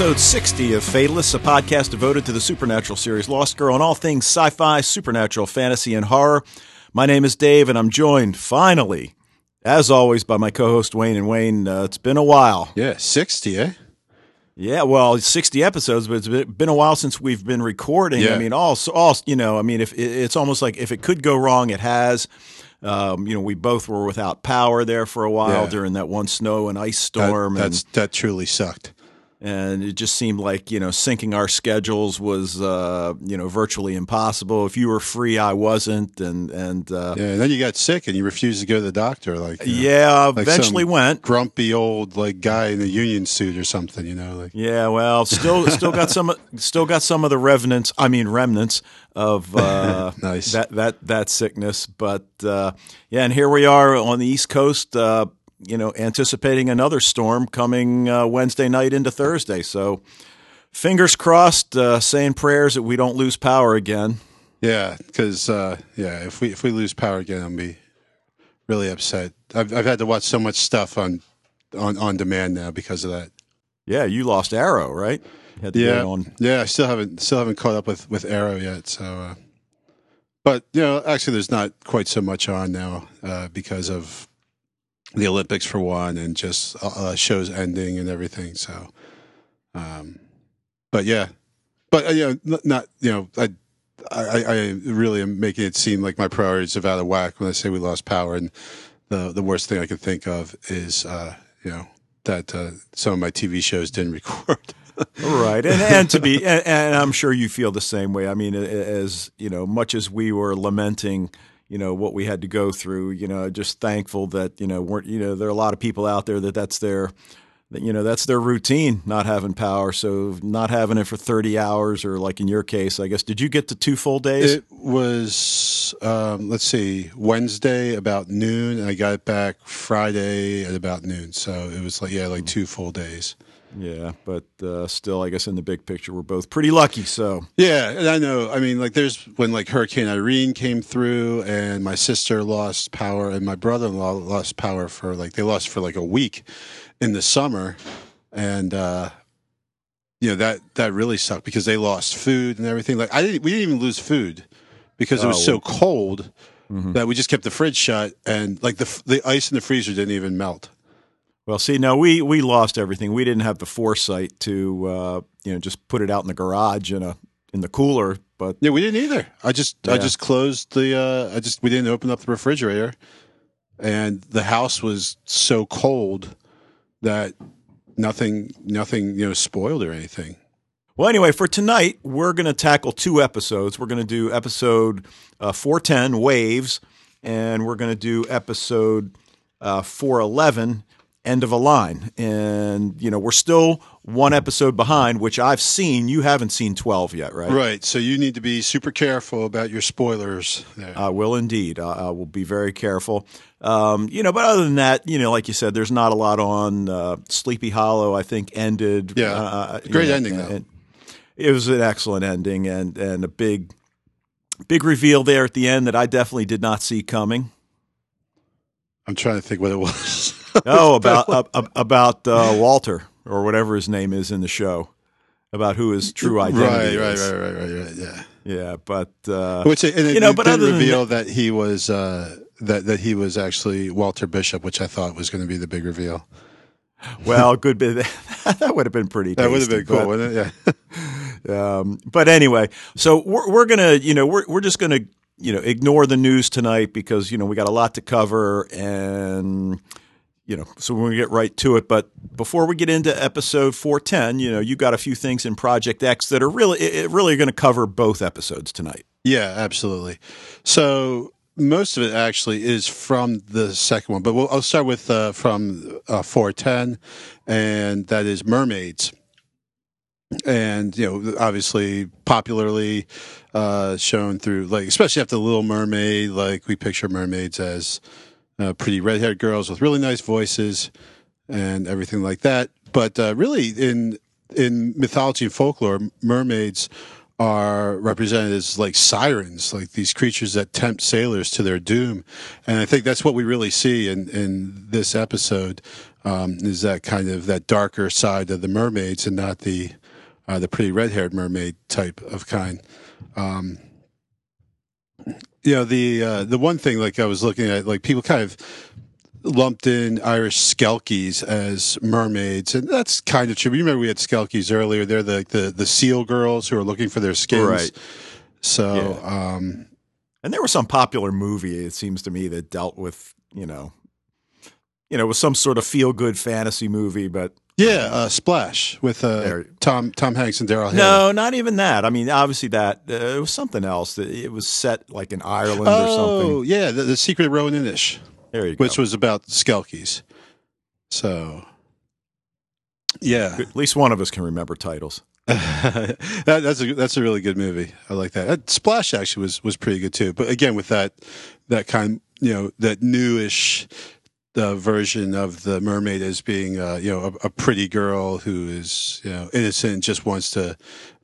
episode 60 of Fatalists, a podcast devoted to the supernatural series Lost Girl and all things sci fi, supernatural, fantasy, and horror. My name is Dave, and I'm joined, finally, as always, by my co host Wayne. And Wayne, uh, it's been a while. Yeah, 60, eh? Yeah, well, 60 episodes, but it's been a while since we've been recording. Yeah. I mean, all, all you know, I mean, if it's almost like if it could go wrong, it has. Um, you know, we both were without power there for a while Yeah. during that one snow and ice That, storm. and, that truly sucked. And it just seemed like you know syncing our schedules was uh, you know virtually impossible. If you were free, I wasn't, and and uh, Yeah, and then you got sick and you refused to go to the doctor. Like, know, yeah, like eventually went. grumpy old like guy in a union suit or something, you know? Like, Yeah, well, still still got some still got some of the remnants. I mean remnants of uh, Nice. that that that sickness. But uh, yeah, and here we are on the East Coast. You know, anticipating another storm coming uh, Wednesday night into Thursday. So, fingers crossed. Uh, saying prayers that we don't lose power again. yeah, because uh, yeah, if we if we lose power again, I'll be really upset. I've I've had to watch so much stuff on on on demand now because of that. Yeah, you lost Arrow, right? Had to Yeah, yeah, I still haven't still haven't caught up with with Arrow yet. So, uh, but you know, actually, there's not quite so much on now uh, because of the Olympics for one, and just uh, uh, shows ending and everything. So, um, but yeah, but uh, you know, not you know, I, I I really am making it seem like my priorities are out of whack when I say we lost power, and the the worst thing I can think of is uh, you know that uh, some of my TV shows didn't record. Right, and and to be, and, and I'm sure you feel the same way. I mean, as you know, much as we were lamenting, you know, what we had to go through, you know, just thankful that you know, weren't you know, there are a lot of people out there that that's their, that, you know, that's their routine, not having power. So not having it for 30 hours, or like in your case, I guess, did you get to two full days? It was um, let's see, Wednesday about noon. And I got it back Friday at about noon. So it was like yeah, like two full days. Yeah, but uh, still, I guess in the big picture, we're both pretty lucky. So Yeah, and I know. I mean, like there's when like Hurricane Irene came through, and my sister lost power, and my brother-in-law lost power for like they lost for like a week in the summer, and uh, you know that that really sucked because they lost food and everything. Like I didn't, we didn't even lose food because it was Oh, so cold that we just kept the fridge shut, and like the the ice in the freezer didn't even melt. Well, see, no, we we lost everything. We didn't have the foresight to uh, you know just put it out in the garage in a in the cooler. But Yeah, we didn't either. I just I just closed the uh I just we didn't open up the refrigerator and the house was so cold that nothing nothing, you know, spoiled or anything. well, anyway, for tonight, we're going to tackle two episodes. We're going to do episode uh, four ten waves, and we're going to do episode uh, four eleven end of a line. And you know, we're still one episode behind, which I've seen. You haven't seen twelve yet, right? Right. So you need to be super careful about your spoilers there. I will indeed. I, I will be very careful. Um, you know, but other than that, you know, like you said, there's not a lot on. Uh, Sleepy Hollow, I think, ended. Yeah. uh, Great know, ending, though. and It was an excellent ending, and and a big, big reveal there at the end that I definitely did not see coming. I'm trying to think what it was. Oh, about uh, about uh, Walter or whatever his name is in the show, about who his true identity right, is. right, right, right, right, right. yeah. Yeah, but uh, Which and it, you know, but did reveal that, he was uh that that he was actually Walter Bishop, which I thought was going to be the big reveal. well, good bit. that would have been pretty. That would have tasty, been cool, but- wouldn't it? Yeah. Um, but anyway, so we're, we're gonna, you know, we're we're just gonna, you know, ignore the news tonight because you know we got a lot to cover, and you know, so we're gonna get right to it. But before we get into episode four ten, you know, you got a few things in Project X that are really, it, really going to cover both episodes tonight. Yeah, absolutely. So most of it actually is from the second one, but we'll, I'll start with uh, from uh, 410, and that is mermaids. And you know, obviously, popularly uh, shown through like, especially after Little Mermaid, like we picture mermaids as uh, pretty red-haired girls with really nice voices and everything like that. But uh, really, in in mythology and folklore, mermaids are represented as like sirens, like these creatures that tempt sailors to their doom. And I think that's what we really see in, in this episode. um, is that kind of that darker side of the mermaids and not the uh, the pretty red haired mermaid type of kind. Um, you know the uh, the one thing like I was looking at like people kind of lumped in Irish selkies as mermaids, and that's kind of true. You remember we had selkies earlier. They're the the, the seal girls who are looking for their skins. Right. So, Yeah. um, And there was some popular movie, it seems to me, that dealt with, you know, you know, it was some sort of feel good fantasy movie, but yeah, uh, Splash with uh, Tom Tom Hanks and Daryl Hannah. no, not even that. I mean, obviously that uh, it was something else. It was set like in Ireland or Oh, something. yeah, the, the Secret of Roan Inish, There you go. which was about selkies. So, yeah, At least one of us can remember titles. that, that's a that's a really good movie. I like that. Uh, Splash actually was was pretty good too. But again, with that that kind, you know, that newish uh, version of the mermaid as being, uh, you know, a, a pretty girl who is, you know, innocent, and just wants to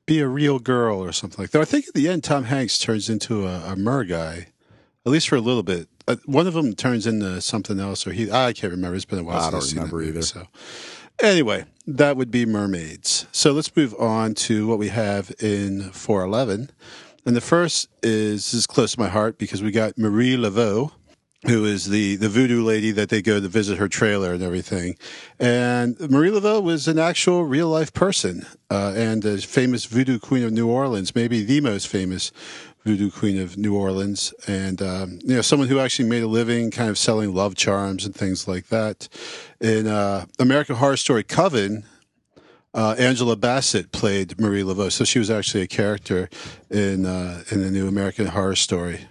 be a real girl or something like that. I think at the end, Tom Hanks turns into a, a mer guy, at least for a little bit. Uh, one of them turns into something else, or he I can't remember. It's been a while. I since don't I've seen that remember movie, either. So anyway, that would be mermaids. So let's move on to what we have in 411. And the first is, this is close to my heart because we got Marie Laveau, who is the, the voodoo lady that they go to visit her trailer and everything. And Marie Laveau was an actual real life person uh, and a famous voodoo queen of New Orleans, maybe the most famous voodoo queen of New Orleans, and um, you know someone who actually made a living, kind of selling love charms and things like that. In uh, American Horror Story Coven, uh, Angela Bassett played Marie Laveau, so she was actually a character in uh, in the new American Horror Story.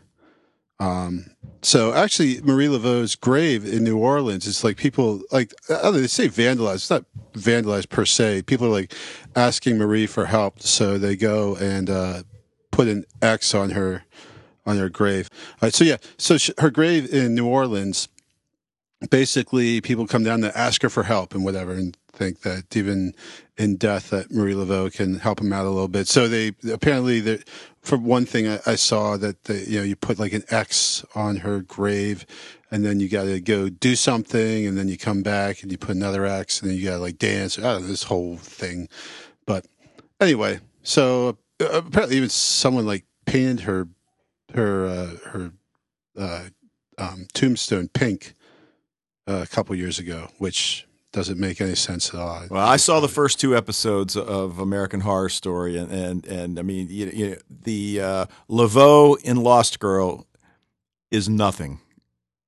Um, so actually, Marie Laveau's grave in New Orleans is like people like uh, they say vandalized. It's not vandalized per se. People are like asking Marie for help, so they go and uh, put an X on her on her grave. All right, so yeah, so sh- her grave in New Orleans. Basically, people come down to ask her for help and whatever, and think that even in death, that Marie Laveau can help them out a little bit. So they apparently, for one thing, I, I saw that they, you know you put like an X on her grave, and then you got to go do something, and then you come back and you put another X, and then you got to like dance. I don't know this whole thing, but anyway, so uh, apparently even someone like painted her her uh, her uh, um, tombstone pink uh, a couple years ago, which doesn't make any sense at all. Well, I saw the first two episodes of American Horror Story, and and, and I mean, you, you know, the uh, Laveau in Lost Girl is nothing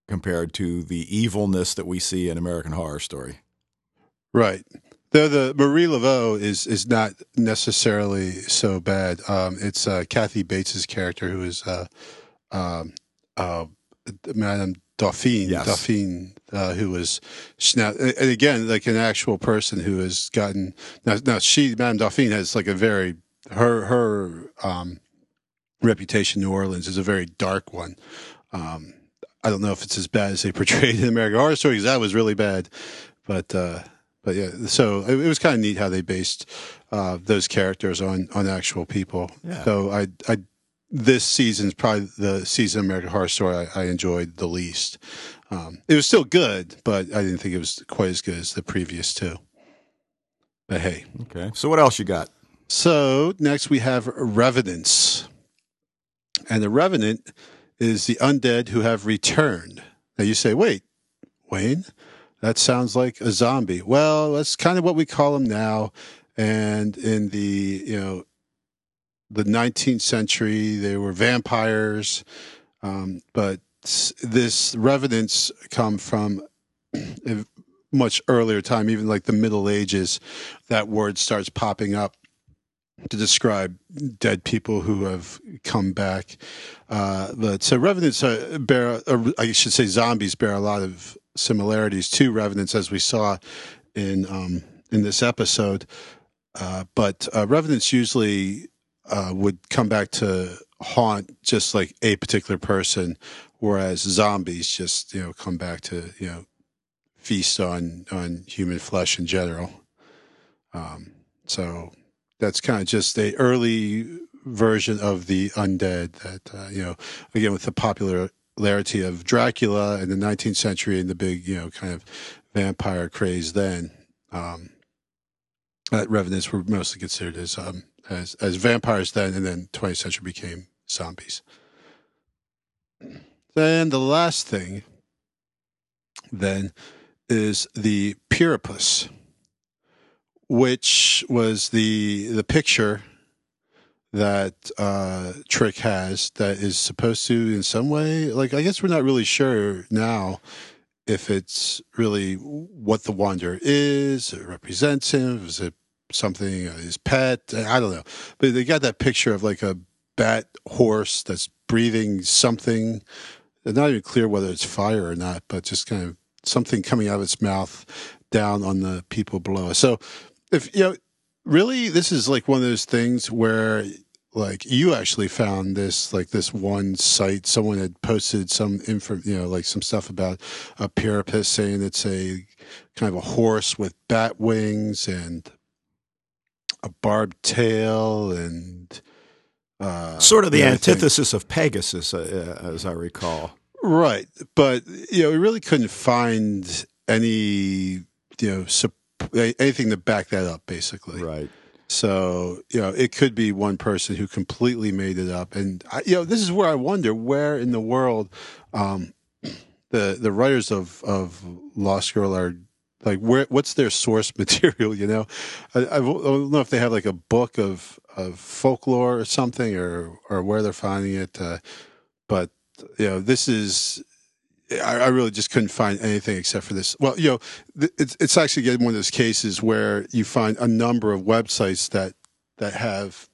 compared to the evilness that we see in American Horror Story. Right. Though the Marie Laveau is is not necessarily so bad. Um, it's uh, Kathy Bates's character who is uh, um, uh, Madame Dauphine. Yes. Dauphine, uh, who was now and again like an actual person who has gotten now. Now she Madame Dauphine has like a very her her um, reputation in New Orleans is a very dark one. Um, I don't know if it's as bad as they portrayed in American Horror Story because that was really bad, but uh, but yeah. So it, it was kind of neat how they based uh, those characters on on actual people. Yeah. So I I this season's probably the season of American Horror Story I, I enjoyed the least. Um, it was still good, but I didn't think it was quite as good as the previous two. But hey, Okay, so what else you got? so next we have Revenants. And the Revenant is the undead who have returned. Now you say, wait, Wayne, that sounds like a zombie. Well, that's kind of what we call them now. And in the, you know, the 19th century, they were vampires. Um, but this revenants come from a much earlier time, even like the Middle Ages. That word starts popping up to describe dead people who have come back. Uh, but so revenants uh, bear, I should say, zombies bear a lot of similarities to revenants, as we saw in um, in this episode. Uh, but uh, revenants usually uh, would come back to haunt just like a particular person, whereas zombies just you know come back to you know feast on on human flesh in general. Um, so that's kind of just a early version of the undead that uh, you know again with the popularity of Dracula in the 19th century and the big you know kind of vampire craze then. Um, that revenants were mostly considered as um, as as vampires then, and then 20th century became zombies. Then the last thing then is the Pyrrhopus, which was the the picture that uh, Trick has that is supposed to, in some way, like I guess we're not really sure now if it's really what the Wanderer is, it represents him, is it something uh, his pet? I don't know, but they got that picture of like a bat horse that's breathing something. It's not even clear whether it's fire or not, but just kind of something coming out of its mouth down on the people below us. So, if you know, really, this is like one of those things where like you actually found this like this one site someone had posted some info you know like some stuff about a Pyrrhopus saying it's a kind of a horse with bat wings and a barbed tail and uh, sort of the antithesis of Pegasus, uh, uh, as I recall. Right, but you know, we really couldn't find any you know anything to back that up, basically. Right. So you know, it could be one person who completely made it up, and I, you know, this is where I wonder where in the world um, the the writers of of Lost Girl are like where what's their source material you know I, I, don't know if they have like a book of of folklore or something or or where they're finding it uh, but you know this is I, I, really just couldn't find anything except for this. Well, you know, it's it's actually getting one of those cases where you find a number of websites that that have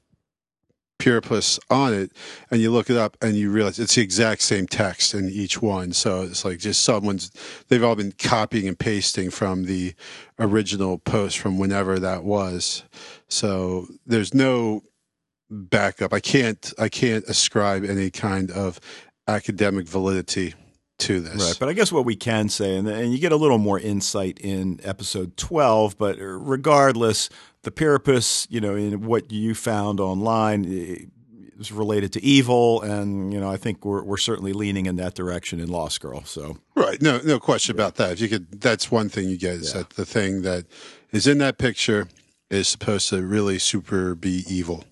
Pyrrhopus on it, and you look it up and you realize it's the exact same text in each one. So it's like just someone's they've all been copying and pasting from the original post from whenever that was. So there's no backup. I can't I can't ascribe any kind of academic validity to this. Right. But I guess what we can say, and, and you get a little more insight in episode 12, but regardless, the Pyrrhopus, you know, in what you found online, is related to evil, and you know I think we're we're certainly leaning in that direction in Lost Girl. So right, no no question yeah. about that. If you could, that's one thing you get is yeah. that the thing that is in that picture is supposed to really super be evil,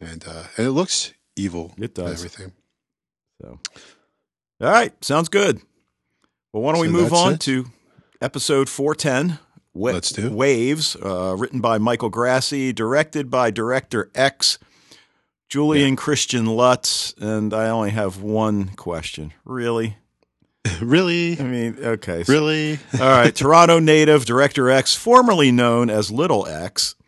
and uh, and it looks evil. It does everything. So all right, sounds good. Well, why don't so we move on it? to episode 410? Wa- Let's do Waves, uh, written by Michael Grassi, directed by Director X, Julien yeah. Christian Lutz, and I only have one question. Really? really? I mean, okay. So, really? all right. Toronto native Director X, formerly known as Little X.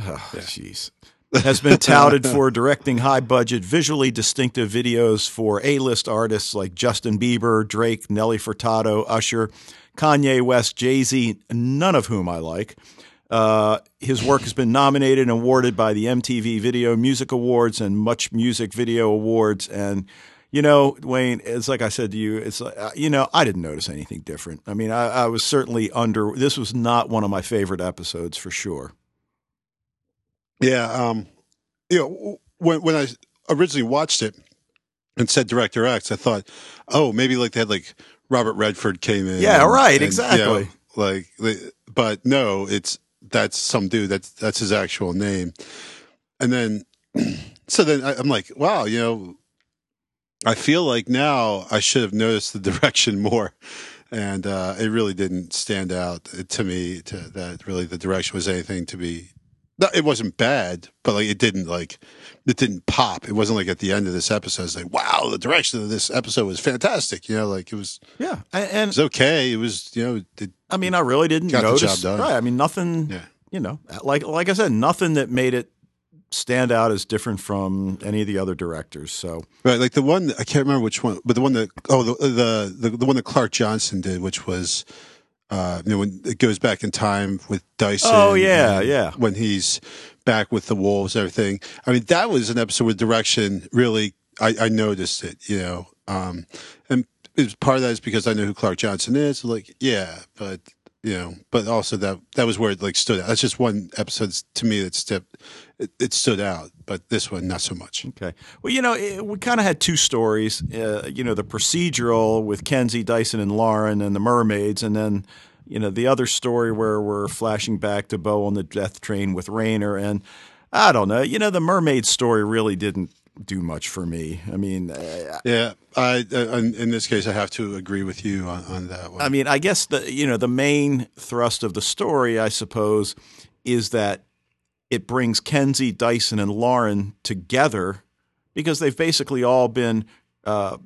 Oh, jeez has been touted for directing high budget, visually distinctive videos for A list artists like Justin Bieber, Drake, Nelly Furtado, Usher, Kanye West, Jay Z, none of whom I like. Uh, his work has been nominated and awarded by the MTV Video Music Awards and Much Music Video Awards. And, you know, Wayne, it's like I said to you, it's like, uh, you know, I didn't notice anything different. I mean, I, I was certainly under, this was not one of my favorite episodes for sure. Yeah, um, you know, when when I originally watched it and said Director X, I thought, oh, maybe like they had like Robert Redford came in. Yeah, and, right, and, exactly. You know, like, but no, it's that's some dude. That's that's his actual name. And then, so then I, I'm like, wow, you know, I feel like now I should have noticed the direction more and uh, it really didn't stand out to me to, that really the direction was anything to be it wasn't bad, but like it didn't like it didn't pop. It wasn't like at the end of this episode, it's like wow, the direction of this episode was fantastic. You know, like it was yeah, and, it was okay. It was you know, it, I mean, I really didn't notice. Right, I mean, nothing. Yeah. You know, like like I said, nothing that made it stand out as different from any of the other directors. So right, like the one I can't remember which one, but the one that oh the the the, the one that Clark Johnson did, which was uh, you know, when it goes back in time with Dyson. Oh yeah, yeah. When he's back with the wolves, and everything. I mean, that was an episode with direction. Really, I, I noticed it. You know, um, and it was, part of that is because I know who Clark Johnson is. Like, yeah, but you know, but also that that was where it like stood out. That's just one episode to me that stepped it, it, stood out, but this one not so much. Okay. Well, you know, it, we kind of had two stories. Uh, you know, the procedural with Kenzi, Dyson, and Lauren, and the mermaids, and then you know, the other story where we're flashing back to Bo on the death train with Rainer, and I don't know, you know, the mermaid story really didn't do much for me. I mean, uh, yeah, I, uh, in this case, I have to agree with you on, on that one. I mean, I guess the you know the main thrust of the story, I suppose, is that it brings Kenzi, Dyson, and Lauren together because they've basically all been uh,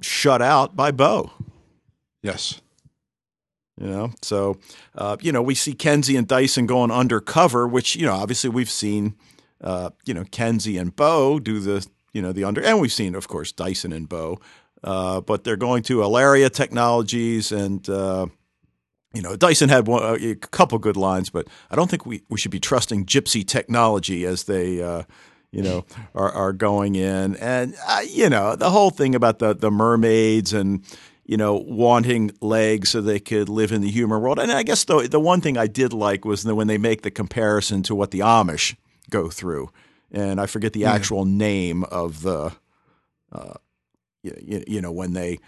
shut out by Bo. Yes. You know, so uh, you know we see Kenzi and Dyson going undercover, which you know obviously we've seen. Uh, you know, Kenzi and Bo do the you know the under, and we've seen of course Dyson and Bo, uh, but they're going to Alaria Technologies, and uh, you know Dyson had one, a couple good lines, but I don't think we we should be trusting Gypsy Technology as they. Uh, you know, are, are going in, and uh, you know the whole thing about the the mermaids and you know, wanting legs so they could live in the human world. And I guess the the one thing I did like was when they make the comparison to what the Amish go through, and I forget the yeah. actual name of the, uh, you, you, know, when they.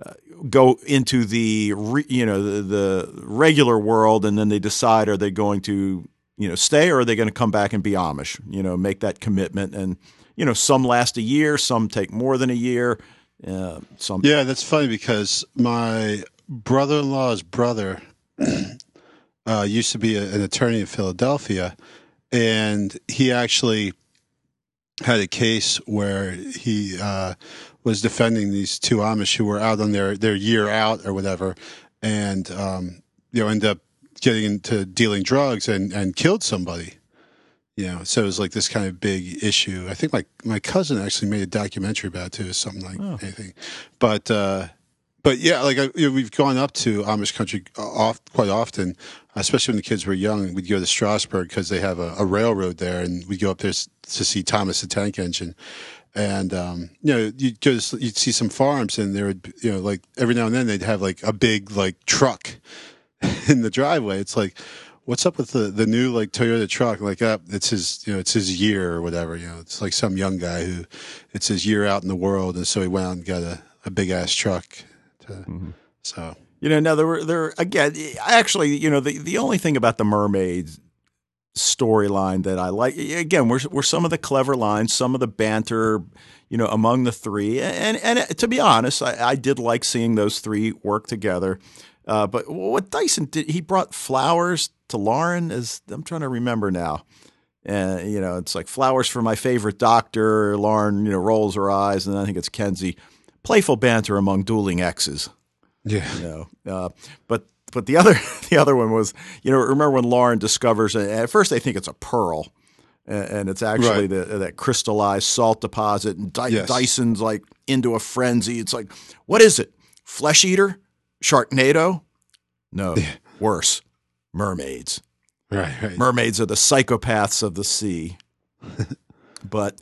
Uh, go into the re, you know the, the regular world and then they decide are they going to you know stay or are they going to come back and be Amish you know make that commitment and you know some last a year some take more than a year uh, some yeah, that's funny because my brother-in-law's brother uh, used to be a, an attorney in Philadelphia, and he actually had a case where he uh, was defending these two Amish who were out on their their year out or whatever, and um, you know end up getting into dealing drugs and and killed somebody you know, so it was like this kind of big issue. I think my my cousin actually made a documentary about it too, something like oh. anything. But uh, but yeah, like I, you know, we've gone up to Amish country off quite often, especially when the kids were young. We'd go to Strasburg because they have a, a, railroad there, and we'd go up there to see Thomas the Tank Engine. And um, you know, you'd go to, you'd see some farms, and there would you know, like every now and then they'd have like a big like truck in the driveway. It's like what's up with the, the new like Toyota truck? Like, uh, it's his, you know, it's his year or whatever. You know, it's like some young guy who it's his year out in the world, and so he went out and got a, a big ass truck. To, mm-hmm. So you know, now there were there again. Actually, you know, the the only thing about the mermaids storyline that I like again were were some of the clever lines, some of the banter, you know, among the three, and and to be honest, I, I did like seeing those three work together. Uh, but what Dyson did, he brought flowers to Lauren. Is I'm trying to remember now. And you know, it's like flowers for my favorite doctor. Lauren, you know, rolls her eyes, and I think it's Kenzi. Playful banter among dueling exes. Yeah. You know, uh, but but the other the other one was you know remember when Lauren discovers at first they think it's a pearl and it's actually right. the, that crystallized salt deposit and Dy- yes. Dyson's like into a frenzy. It's like what is it? Flesh eater? Sharknado? No, worse. Mermaids. Right, right. Mermaids are the psychopaths of the sea. but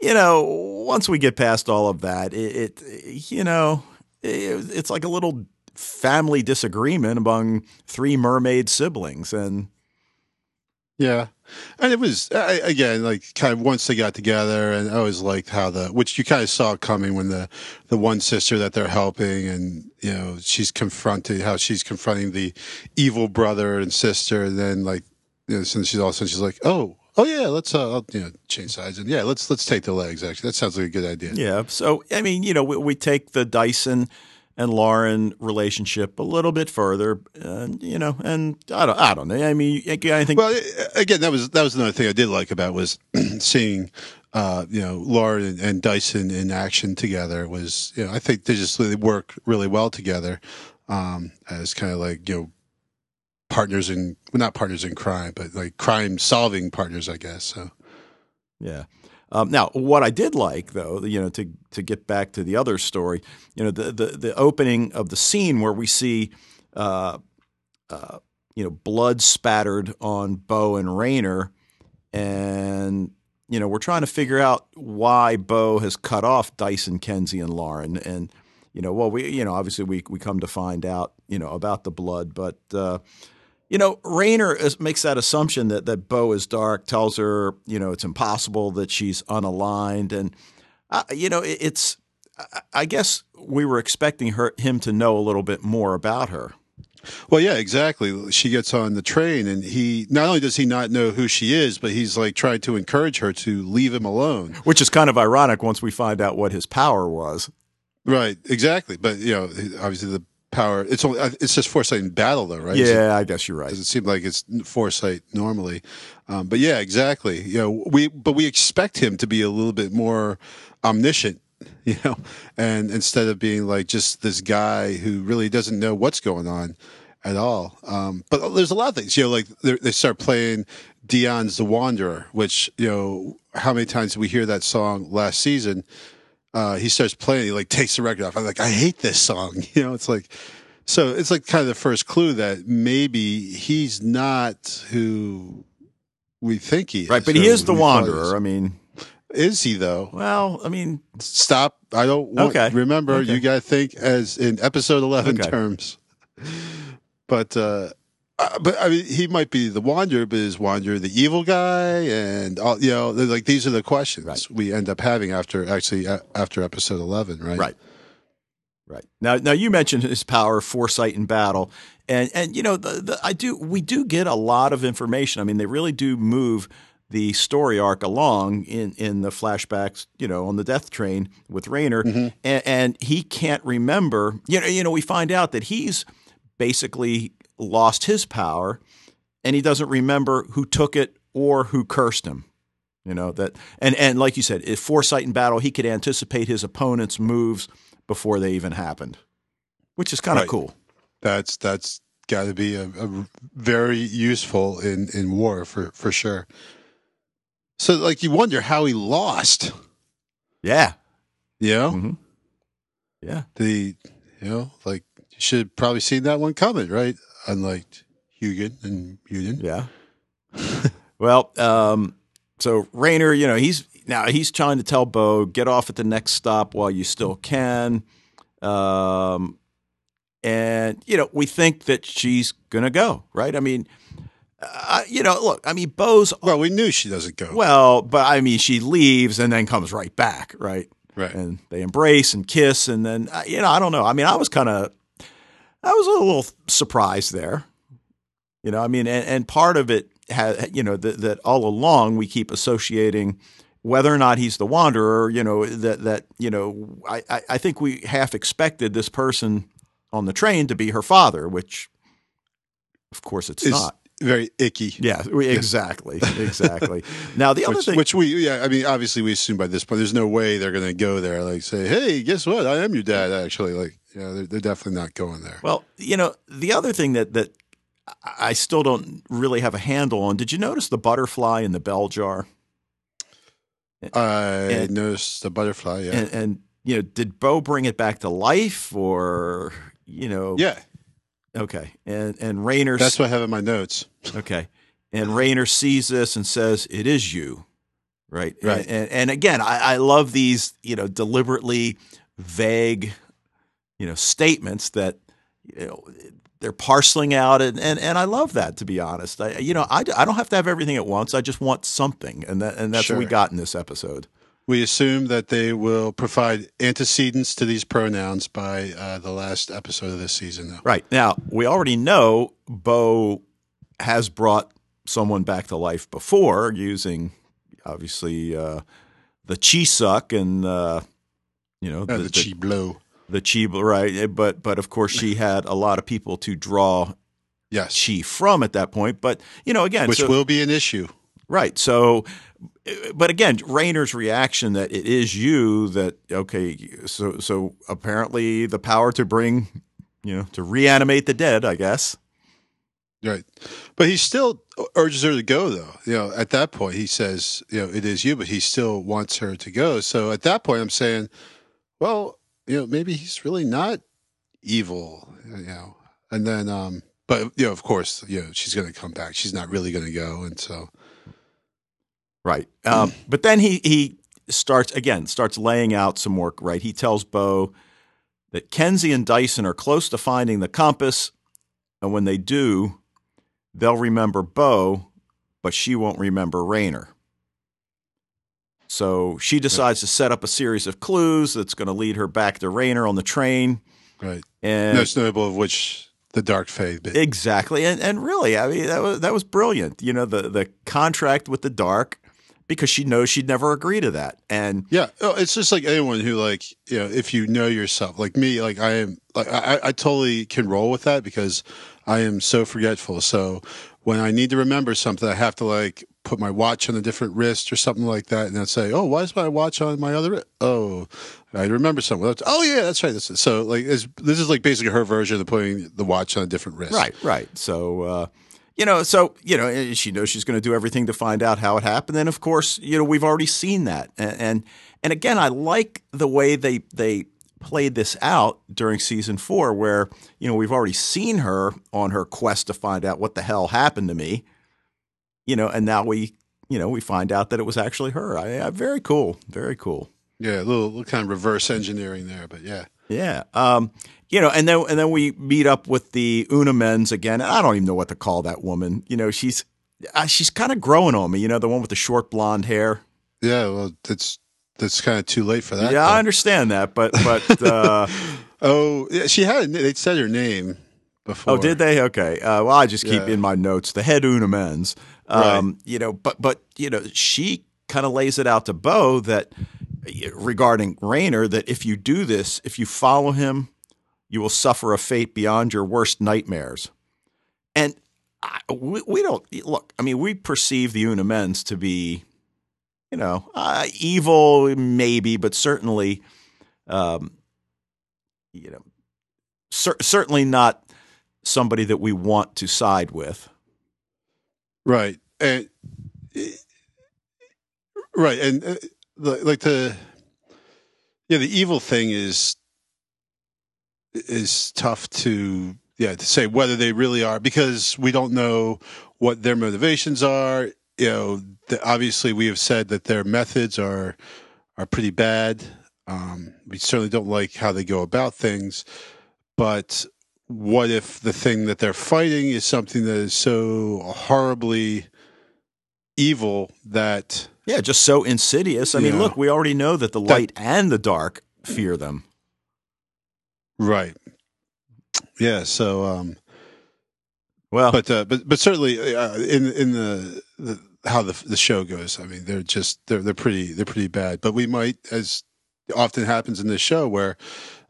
you know, once we get past all of that, it, it you know, it's like a little family disagreement among three mermaid siblings, and yeah, and it was again like kind of once they got together, and I always liked how the which you kind of saw coming when the the one sister that they're helping, and you know she's confronted how she's confronting the evil brother and sister, and then like you know since she's all of a sudden she's like oh oh yeah let's uh I'll, you know change sides and yeah let's let's take the legs actually that sounds like a good idea yeah so I mean you know we, we take the Dyson and Lauren relationship a little bit further, and you know, and I don't, I don't know. I mean, I think. Well, again, that was that was another thing I did like about was seeing, uh, you know, Lauren and, and, Dyson in action together. Was you know, I think they just they work really well together, um, as kind of like you know, partners in well, not partners in crime, but like crime solving partners, I guess. So, yeah. Um, now, what I did like, though, you know, to to get back to the other story, you know, the the, the opening of the scene where we see, uh, uh, you know, blood spattered on Bo and Rainer, and you know, we're trying to figure out why Bo has cut off Dyson, Kenzi, and Lauren, and you know, well, we, you know, obviously we we come to find out, you know, about the blood, but. Uh, you know, Rainer is, makes that assumption that that Bo is dark, tells her, you know, it's impossible that she's unaligned, and uh, you know, it, it's. I guess we were expecting her him to know a little bit more about her. Well, yeah, exactly. She gets on the train, and he not only does he not know who she is, but he's like trying to encourage her to leave him alone. Which is kind of ironic once we find out what his power was. Right, exactly. But you know, obviously the power. It's only it's just foresight in battle, though, right? Yeah, I guess you're right. Doesn't seem like it's foresight normally, um, but yeah, exactly. You know, we but we expect him to be a little bit more omniscient you know, and instead of being like just this guy who really doesn't know what's going on at all. Um, but there's a lot of things, you know, like they start playing Dion's The Wanderer, which, you know, how many times did we hear that song last season? Uh, he starts playing, he like takes the record off. I'm like, I hate this song. You know, it's like, so it's like kind of the first clue that maybe he's not who we think he is. Right. But he is the Wanderer. I mean, is he though? Well, I mean, stop. I don't want, okay. remember okay. you got to think as in episode 11 okay. terms. But, uh, uh, but I mean, he might be the wanderer, but is wanderer the evil guy? And all, you know, like these are the questions right. we end up having after actually after episode eleven, right? Right. Right now, now you mentioned his power, foresight in battle, and and you know, the, the, I do we do get a lot of information. I mean, they really do move the story arc along in, in the flashbacks, you know, on the death train with Rainer, mm-hmm. and, and, he can't remember. You know, you know, we find out that he's basically lost his power, and he doesn't remember who took it or who cursed him. You know that, and and like you said, if foresight in battle, he could anticipate his opponent's moves before they even happened, which is kind of right. cool. That's that's got to be a, a very useful in in war for for sure. So, like, you wonder how he lost. Yeah. You know? Mm-hmm. Yeah. The, you know, like, you should probably seen that one coming, right? Unlike Hugin and Munin. Yeah. well, um, so Rainer, you know, he's now he's trying to tell Bo, get off at the next stop while you still can. Um, and, you know, we think that she's going to go, right? I mean, uh, you know, look, I mean, Bo's. Well, we knew she doesn't go. Well, but I mean, she leaves and then comes right back, right? Right. And they embrace and kiss, and then uh, you know, I don't know. I mean, I was kind of, I was a little surprised there. You know, I mean, and, and part of it had, you know, that that all along we keep associating whether or not he's the wanderer. You know, that that you know, I I think we half expected this person on the train to be her father, which, of course, it's Is, not very icky. Yeah, exactly, exactly. now the other which, thing, which we, yeah, I mean, obviously we assume by this point, there's no way they're going to go there, like say, "Hey, guess what? I am your dad." Actually, like, yeah, they're, they're definitely not going there. Well, you know, the other thing that that I still don't really have a handle on. Did you notice the butterfly in the bell jar? I and, noticed the butterfly. Yeah, and, and you know, did Bo bring it back to life, or you know, yeah. Okay, and and Rainer. That's what I have in my notes. Okay, and Rainer sees this and says, "It is you." Right. Right. And, and, and again, I, I love these, you know, deliberately vague, you know, statements that, you know, they're parceling out and, and, and I love that to be honest. I you know I, I don't have to have everything at once. I just want something and that and that's sure. what we got in this episode. We assume that they will provide antecedents to these pronouns by uh, the last episode of this season, though. Right. Now, we already know Bo has brought someone back to life before using, obviously, uh, the chi suck and, uh, you know, the, the chi blow. The chi, right. Eh, but, but of course, she had a lot of people to draw yes. chi from at that point. But, you know, again, which so, will be an issue. Right. So eh, but again, Rainer's reaction that it is you that okay, so so apparently the power to bring, you know, to reanimate the dead, I guess. Right, but he still urges her to go, though. You know, at that point, he says, "You know, it is you," but he still wants her to go. So at that point, I'm saying, well, you know, maybe he's really not evil. You know, and then, um, but you know, of course, you know, she's going to come back. She's not really going to go, and so Right. Um, but then he he starts again starts laying out some work. Right. He tells Bo that Kenzi and Dyson are close to finding the compass, and when they do, they'll remember Bo, but she won't remember Rainer. So she decides to set up a series of clues that's going to lead her back to Rainer on the train. Right. And most notable of which the dark fade bit. Exactly, and and really, I mean, that was that was brilliant. You know, the the contract with the dark because she knows she'd never agree to that, and Yeah, oh, it's just like anyone who like you know if you know yourself, like me, like I am, like I, I totally can roll with that because I am so forgetful. So when I need to remember something, I have to like put my watch on a different wrist or something like that, and then say, "Oh, why is my watch on my other?" Oh, I remember something. That's- Oh yeah, that's right. So like this is like basically her version of putting the watch on a different wrist. right, right. So. Uh, you know, so you know, she knows she's going to do everything to find out how it happened. And of course, you know, we've already seen that. And and, and again, I like the way they they played this out during season four, where you know we've already seen her on her quest to find out what the hell happened to me. You know, and now we you know we find out that it was actually her. I, I very cool, very cool. Yeah, a little, little kind of reverse engineering there, but yeah. Yeah. Um, you know, and then and then we meet up with the Una Mens again. And I don't even know what to call that woman. You know, she's uh, she's kind of growing on me. You know, the one with the short blonde hair. Yeah, well, that's that's kind of too late for that. yeah, though. I understand that, but but uh, Oh, yeah, she had. They said her name before. oh, did they? Okay. Uh, well, I just keep Yeah. in my notes the head Una Mens. Um, You know, but but you know, she kind of lays it out to Bo that regarding Rainer that if you do this, if you follow him, you will suffer a fate beyond your worst nightmares. And I, we, we don't look. I mean, we perceive the Unamens to be, you know, uh, evil, maybe, but certainly, um, you know, cer- certainly not somebody that we want to side with. Right, and right, and uh, like the yeah, the evil thing is is tough to yeah to say whether they really are because we don't know what their motivations are. You know, the, obviously we have said that their methods are are pretty bad. Um, we certainly don't like how they go about things, but what if the thing that they're fighting is something that is so horribly evil that Yeah, just so insidious. I mean, Yeah. look, we already know that the light and the dark fear them. right yeah so um Well, but uh, but but certainly uh, in in the, the how the the show goes i mean they're just they're they're pretty they're pretty bad but we might as often happens in this show where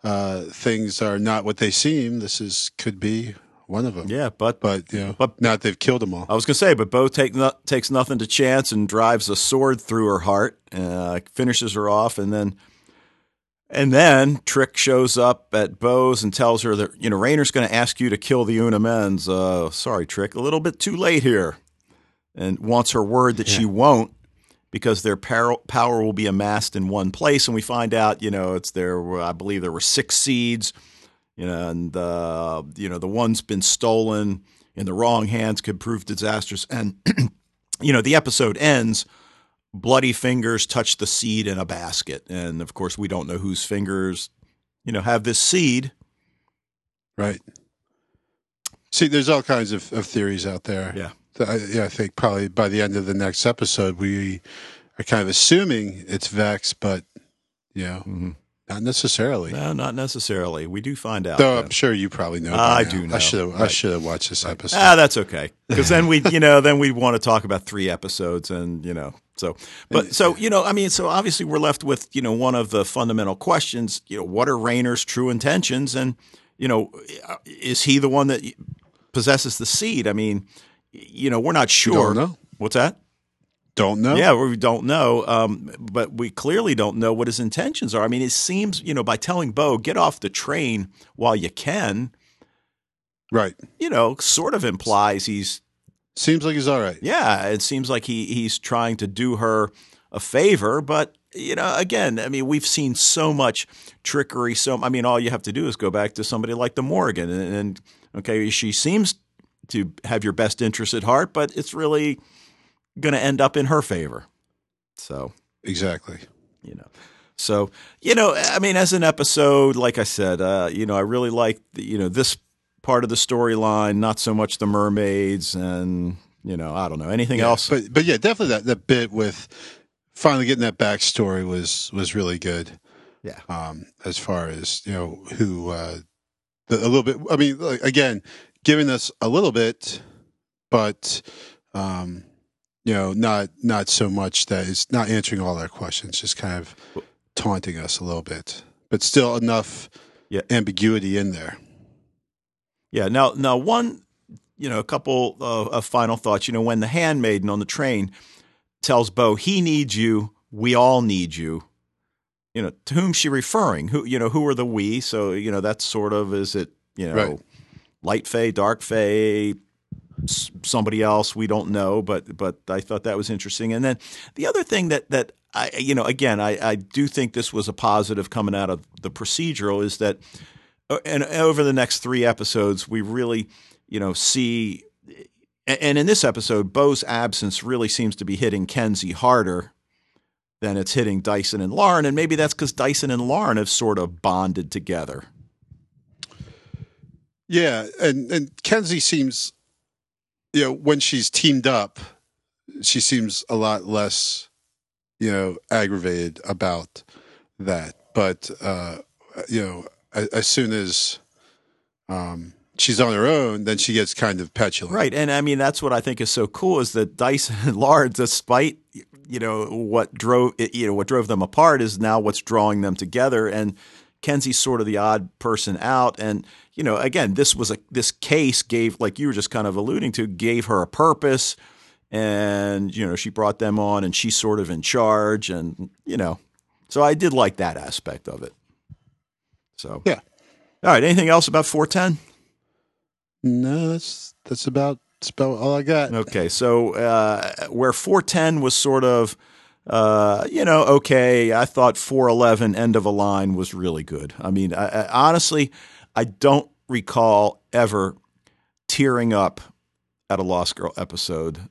uh things are not what they seem this is could be one of them yeah, but but know But- now that they've killed them all I was gonna say, but Bo take no, takes nothing to chance and drives a sword through her heart, uh, finishes her off, and then and then Trick shows up at Bo's and tells her that you know Rainer's going to ask you to kill the Una Mens. Uh, sorry, Trick, a little bit too late here, and wants her word that she won't because their power, power will be amassed in one place. And we find out, you know, it's there. I believe there were six seeds, you know, and uh, you know the one's been stolen in the wrong hands could prove disastrous. And you know the episode ends. Bloody fingers touch the seed in a basket, and of course we don't know whose fingers, you know, have this seed. right see there's all kinds of, of theories out there Yeah. I, yeah, I think probably by the end of the next episode, we are kind of assuming it's Vex, but you know, Mhm. Not necessarily. No, not necessarily. We do find out. Though though. I'm sure you probably know. I do now. know, I should have. I should have watched this episode. Ah, that's okay. Because then we, you know, then we want to talk about three episodes, and you know, so, but so you know, I mean, so obviously we're left with you know one of the fundamental questions. You know, what are Rainer's true intentions, and you know, is he the one that possesses the seed? I mean, you know, we're not sure. don't know. What's that? Don't know. Yeah, we don't know, um, but we clearly don't know what his intentions are. I mean, it seems you know by telling Bo get off the train while you can, Right. you know, sort of implies he's Seems like he's all right. yeah. It seems like he he's trying to do her a favor, but you know, again, I mean, we've seen so much trickery. So I mean, all you have to do is go back to somebody like the Morgan, and, and okay, she seems to have your best interest at heart, but it's really going to end up in her favor. So Exactly. you know. So, you know, I mean, as an episode, like I said, uh, you know, I really like, you know, this part of the storyline, not so much the mermaids and, you know, I don't know, anything Yeah, else. But but yeah, definitely that that bit with finally getting that backstory was was really good. Yeah. Um, as far as you know, who uh, the, a little bit. I mean, like, again, giving us a little bit, but um, you know, not not so much that it's not answering all our questions, just kind of taunting us a little bit, but still enough Yeah. ambiguity in there. Yeah. Now, now one, you know, a couple of, of final thoughts. You know, when the handmaiden on the train tells Bo he needs you, we all need you. You know, to whom she referring? Who, you know, who are the we? So, you know, that's sort of is it, you know, Right. light fae, dark fae, s- somebody else we don't know, but but I thought that was interesting. And then the other thing that that I, you know, again, I, I do think this was a positive coming out of the procedural is that uh, and over the next three episodes, we really, you know, see. And in this episode, Bo's absence really seems to be hitting Kenzi harder than it's hitting Dyson and Lauren, and maybe that's because Dyson and Lauren have sort of bonded together. Yeah, and and Kenzi seems, you know, when she's teamed up, she seems a lot less, you know, aggravated about that. But uh, you know, as, as soon as um, she's on her own, then she gets kind of petulant. Right. And I mean, that's what I think is so cool is that Dyson and Lauren, despite, you know, what drove, you know, what drove them apart is now what's drawing them together. And Kenzi's sort of the odd person out. And, you know, again, this was a, this case gave, like you were just kind of alluding to, gave her a purpose. And, you know, she brought them on and she's sort of in charge. And, you know, so I did like that aspect of it. So, Yeah. All right. Anything else about 410? No, that's that's about about all I got. Okay, so uh, where 410 was sort of, uh, you know, okay, I thought 411 end of a line was really good. I mean, I, I, honestly, I don't recall ever tearing up at a Lost Girl episode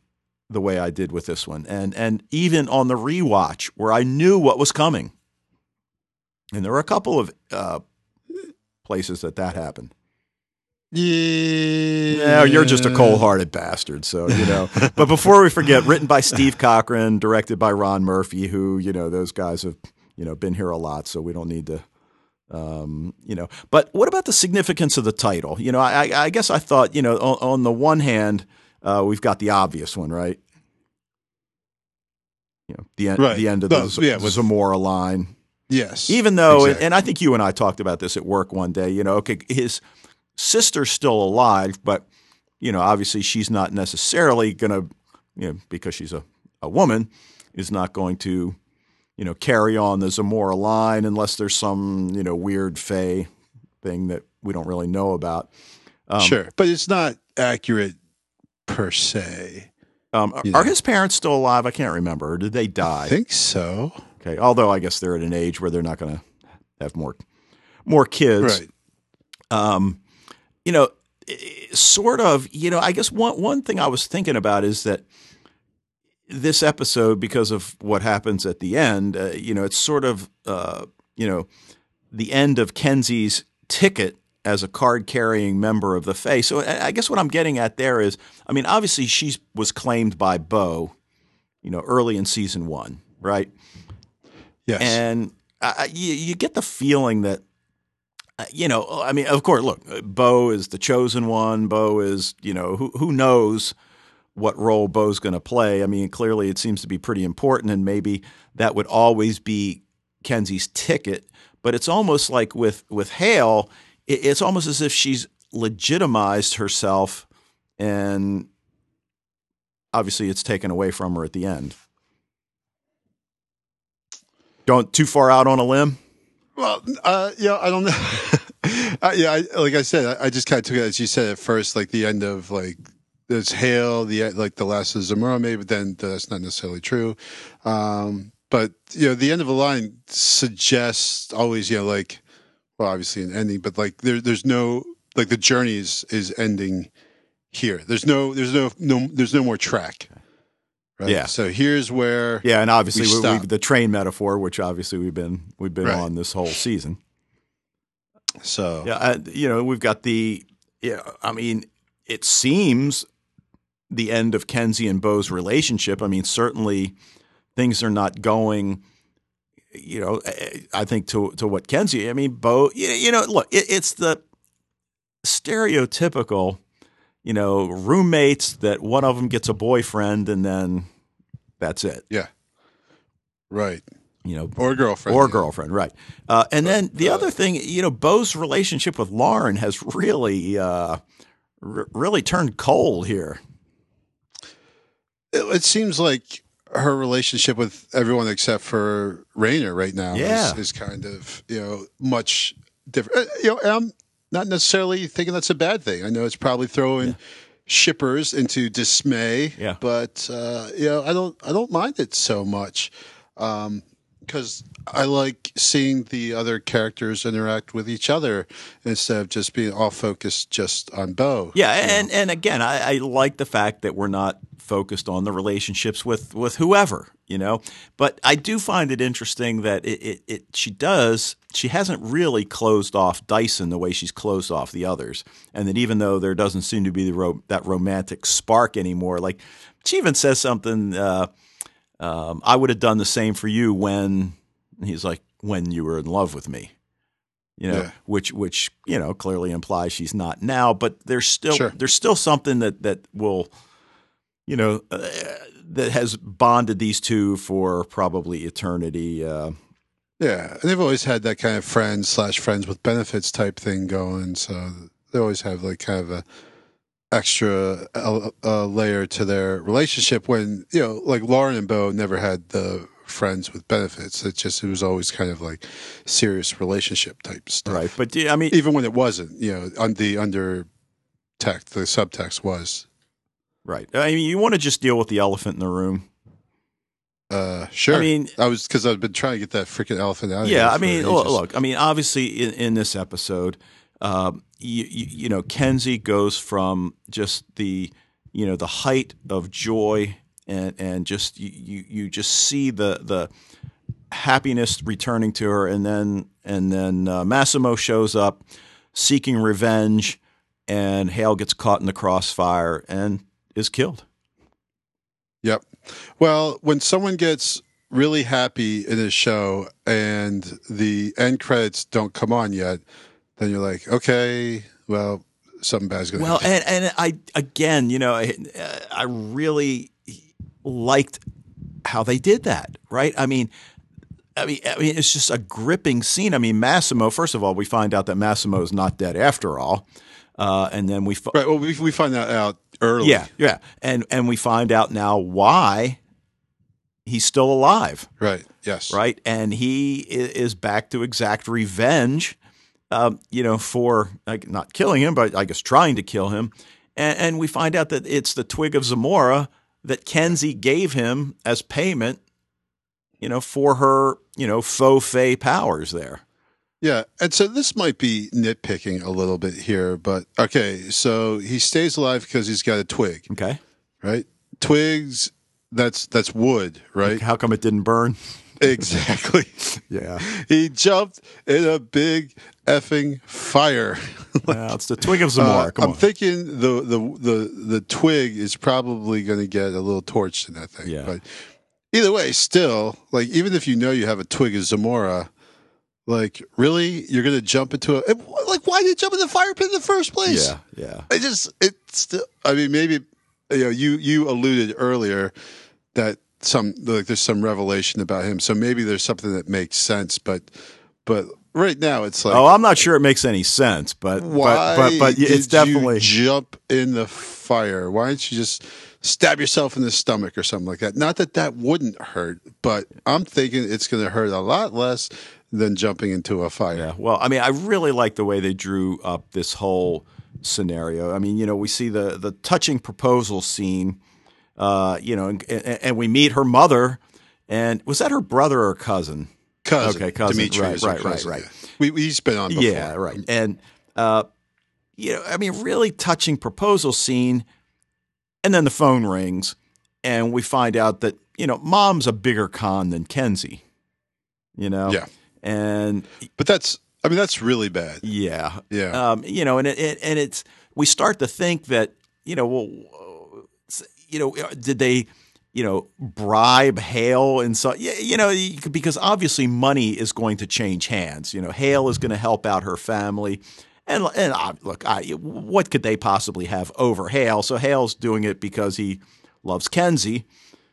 the way I did with this one, and and even on the rewatch where I knew what was coming, and there were a couple of uh, places that that happened. Yeah, No, you're just a cold-hearted bastard. So you know. but before we forget, written by Steve Cochran, directed by Ron Murphy, who you know those guys have you know been here a lot, so we don't need to. Um, you know, but what about the significance of the title? You know, I, I guess I thought, you know, on, on the one hand, uh, we've got the obvious one, right? You know, the end, Right. the end of No, the yeah, with- Zamora line Yes, even though exactly. and i think you and i talked about this at work one day you know okay his sister's still alive but you know obviously she's not necessarily going to you know because she's a, a woman is not going to you know carry on. The zamora line unless there's some you know weird fae thing that we don't really know about. Um, sure, but it's not accurate per se. um, are- are his parents still alive? I can't remember. Did they die? I think so. okay although i guess they're at an age where they're not going to have more more kids. Right. um, you know, sort of, you know, I guess one one thing I was thinking about is that this episode, because of what happens at the end, uh, you know, it's sort of, uh, you know, the end of Kenzi's ticket as a card carrying member of the Fae. So I guess what I'm getting at there is, I mean, obviously she was claimed by Bo, you know, early in season one, right? Yes. And I, I- you, you get the feeling that, uh, you know, I mean, of course, look, Bo is the chosen one. Bo is, you know, who who knows what role Bo's going to play. I mean, clearly it seems to be pretty important, and maybe that would always be Kenzi's ticket. But it's almost like with with Hale, it, it's almost as if she's legitimized herself, and obviously it's taken away from her at the end. Don't too far out on a limb. Well, uh, yeah, I don't know. uh, yeah, I, like I said, I, I just kind of took it as you said at first, like the end of like there's Hale, the like the last of Zamora, maybe, but then that's not necessarily true. Um, but you know, the end of a line suggests always, you know, like well, obviously an ending, but like there, there's no like the journey is is ending here. There's no, there's no, no, there's no more track. Right? Yeah. So here's where Yeah, and obviously We we we, the train metaphor, which obviously we've been we've been Right. on this whole season. so Yeah, I, you know, we've got the. Yeah, I mean, it seems the end of Kenzi and Bo's relationship. I mean, certainly things are not going. You know, I- I think to to what Kenzi. I mean, Bo. You know, look, it, it's the stereotypical, you know, roommates that one of them gets a boyfriend and then that's it. Yeah. Right. You know, Or girlfriend. or yeah. girlfriend, right? Uh, and then the other thing, you know, Bo's relationship with Lauren has really, uh, r- really turned cold here. It, seems like her relationship with everyone except for Rainer right now Yeah. is, is kind of, you know, much different. Uh, You know, and I'm not necessarily thinking that's a bad thing. I know it's probably throwing shippers into dismay. Yeah. But uh, you know, I don't I don't mind it so much. Um because I like seeing the other characters interact with each other instead of just being all focused just on Bo. Yeah, and and again, I, I like the fact that we're not focused on the relationships with with whoever, you know. But I do find it interesting that it, it, it she does she hasn't really closed off Dyson the way she's closed off the others, and that even though there doesn't seem to be the ro- that romantic spark anymore, like she even says something. Uh, um, I would have done the same for you when he's like when you were in love with me you know, Yeah. which which you know clearly implies she's not now. But there's still Sure. there's still something that that will, you know, uh, that has bonded these two for probably eternity. Uh, Yeah, and they've always had that kind of friends slash friends with benefits type thing going. So they always have like kind of a extra uh, uh, layer to their relationship. When you know, like Lauren and Bo never had the friends with benefits. It just it was always kind of like serious relationship type stuff. right. But yeah, I mean, Even when it wasn't, you know, on the under text, the subtext was. right. I mean, you want to just deal with the elephant in the room. Uh, sure. I mean, I was because I've been trying to get that freaking elephant out. of yeah. I mean, look, look. I mean, obviously, in, in this episode, um, you, you, know, Kenzi goes from just the, you know, the height of joy and and just you you, you just see the the happiness returning to her, and then and then uh, Massimo shows up seeking revenge, and Hale gets caught in the crossfire and is killed. Yep. Well, when someone gets really happy in a show and the end credits don't come on yet, then you're like, okay, well, something bad's going to Well, happen. and and I again, you know, I, I really liked how they did that. Right? I mean, I mean, I mean, it's just a gripping scene. I mean, Massimo. First of all, we find out that Massimo is not dead after all, uh, and then we, fi- Right. Well, we, we find that out early. yeah, yeah, and and we find out now why he's still alive. Right. Yes. right? And he is back to exact revenge, um, you know, for like, not killing him, but I guess trying to kill him. And, and we find out that it's the twig of Zamora that Kenzi gave him as payment, you know, for her, you know, faux fae powers there. Yeah. And so this might be nitpicking a little bit here, but okay. So he stays alive because he's got a twig, Okay. right? Twigs, that's that's wood, right? How come it didn't burn? Exactly. Yeah. He jumped in a big effing fire. Well, it's the twig of Zamora. Uh, Come I'm on. thinking the, the the the twig is probably going to get a little torched in that thing. Yeah. But either way, still, like even if you know you have a twig of Zamora, like really, you're going to jump into a like why did you jump in the fire pit in the first place? yeah. Yeah. I just it's still. I mean, maybe you know you you alluded earlier that some like there's some revelation about him, so maybe there's something that makes sense, but but right now it's like. Oh, I'm not sure it makes any sense, but Why but but, but it's definitely you jump in the fire? Why don't you just stab yourself in the stomach or something like that? Not that that wouldn't hurt, but I'm thinking it's going to hurt a lot less than jumping into a fire. Yeah. Well, I mean, I really like the way they drew up this whole scenario. I mean, you know, we see the the touching proposal scene, uh, you know, and, and, we meet her mother, and was that her brother or cousin? Cousin, Okay, cousin. Dimitri Right, right, right, cousin, right. yeah. We we- been on before. Yeah, right. And uh, you know, I mean, really touching proposal scene, and then the phone rings, and we find out that you know, mom's a bigger con than Kenzi. You know. Yeah. And But that's I mean that's really bad. yeah, Yeah. um, you know, and it, it, and it's we start to think that you know, well, you know, did they, you know, bribe Hale and so yeah, you know, because obviously money is going to change hands. You know, Hale is going to help out her family, And and uh, look, I, what could they possibly have over Hale? So Hale's doing it because he loves Kenzi.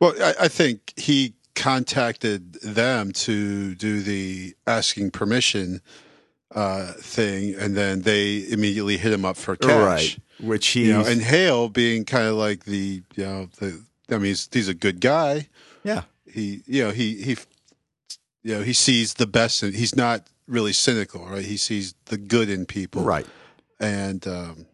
Well, I, I think he contacted them to do the asking permission uh, thing, and then they immediately hit him up for cash. Right. Which he You know, and Hale being kind of like the you know the I mean he's, he's a good guy. yeah. He you know he he you know he sees the best and he's not really cynical right he sees the good in people Right. and um,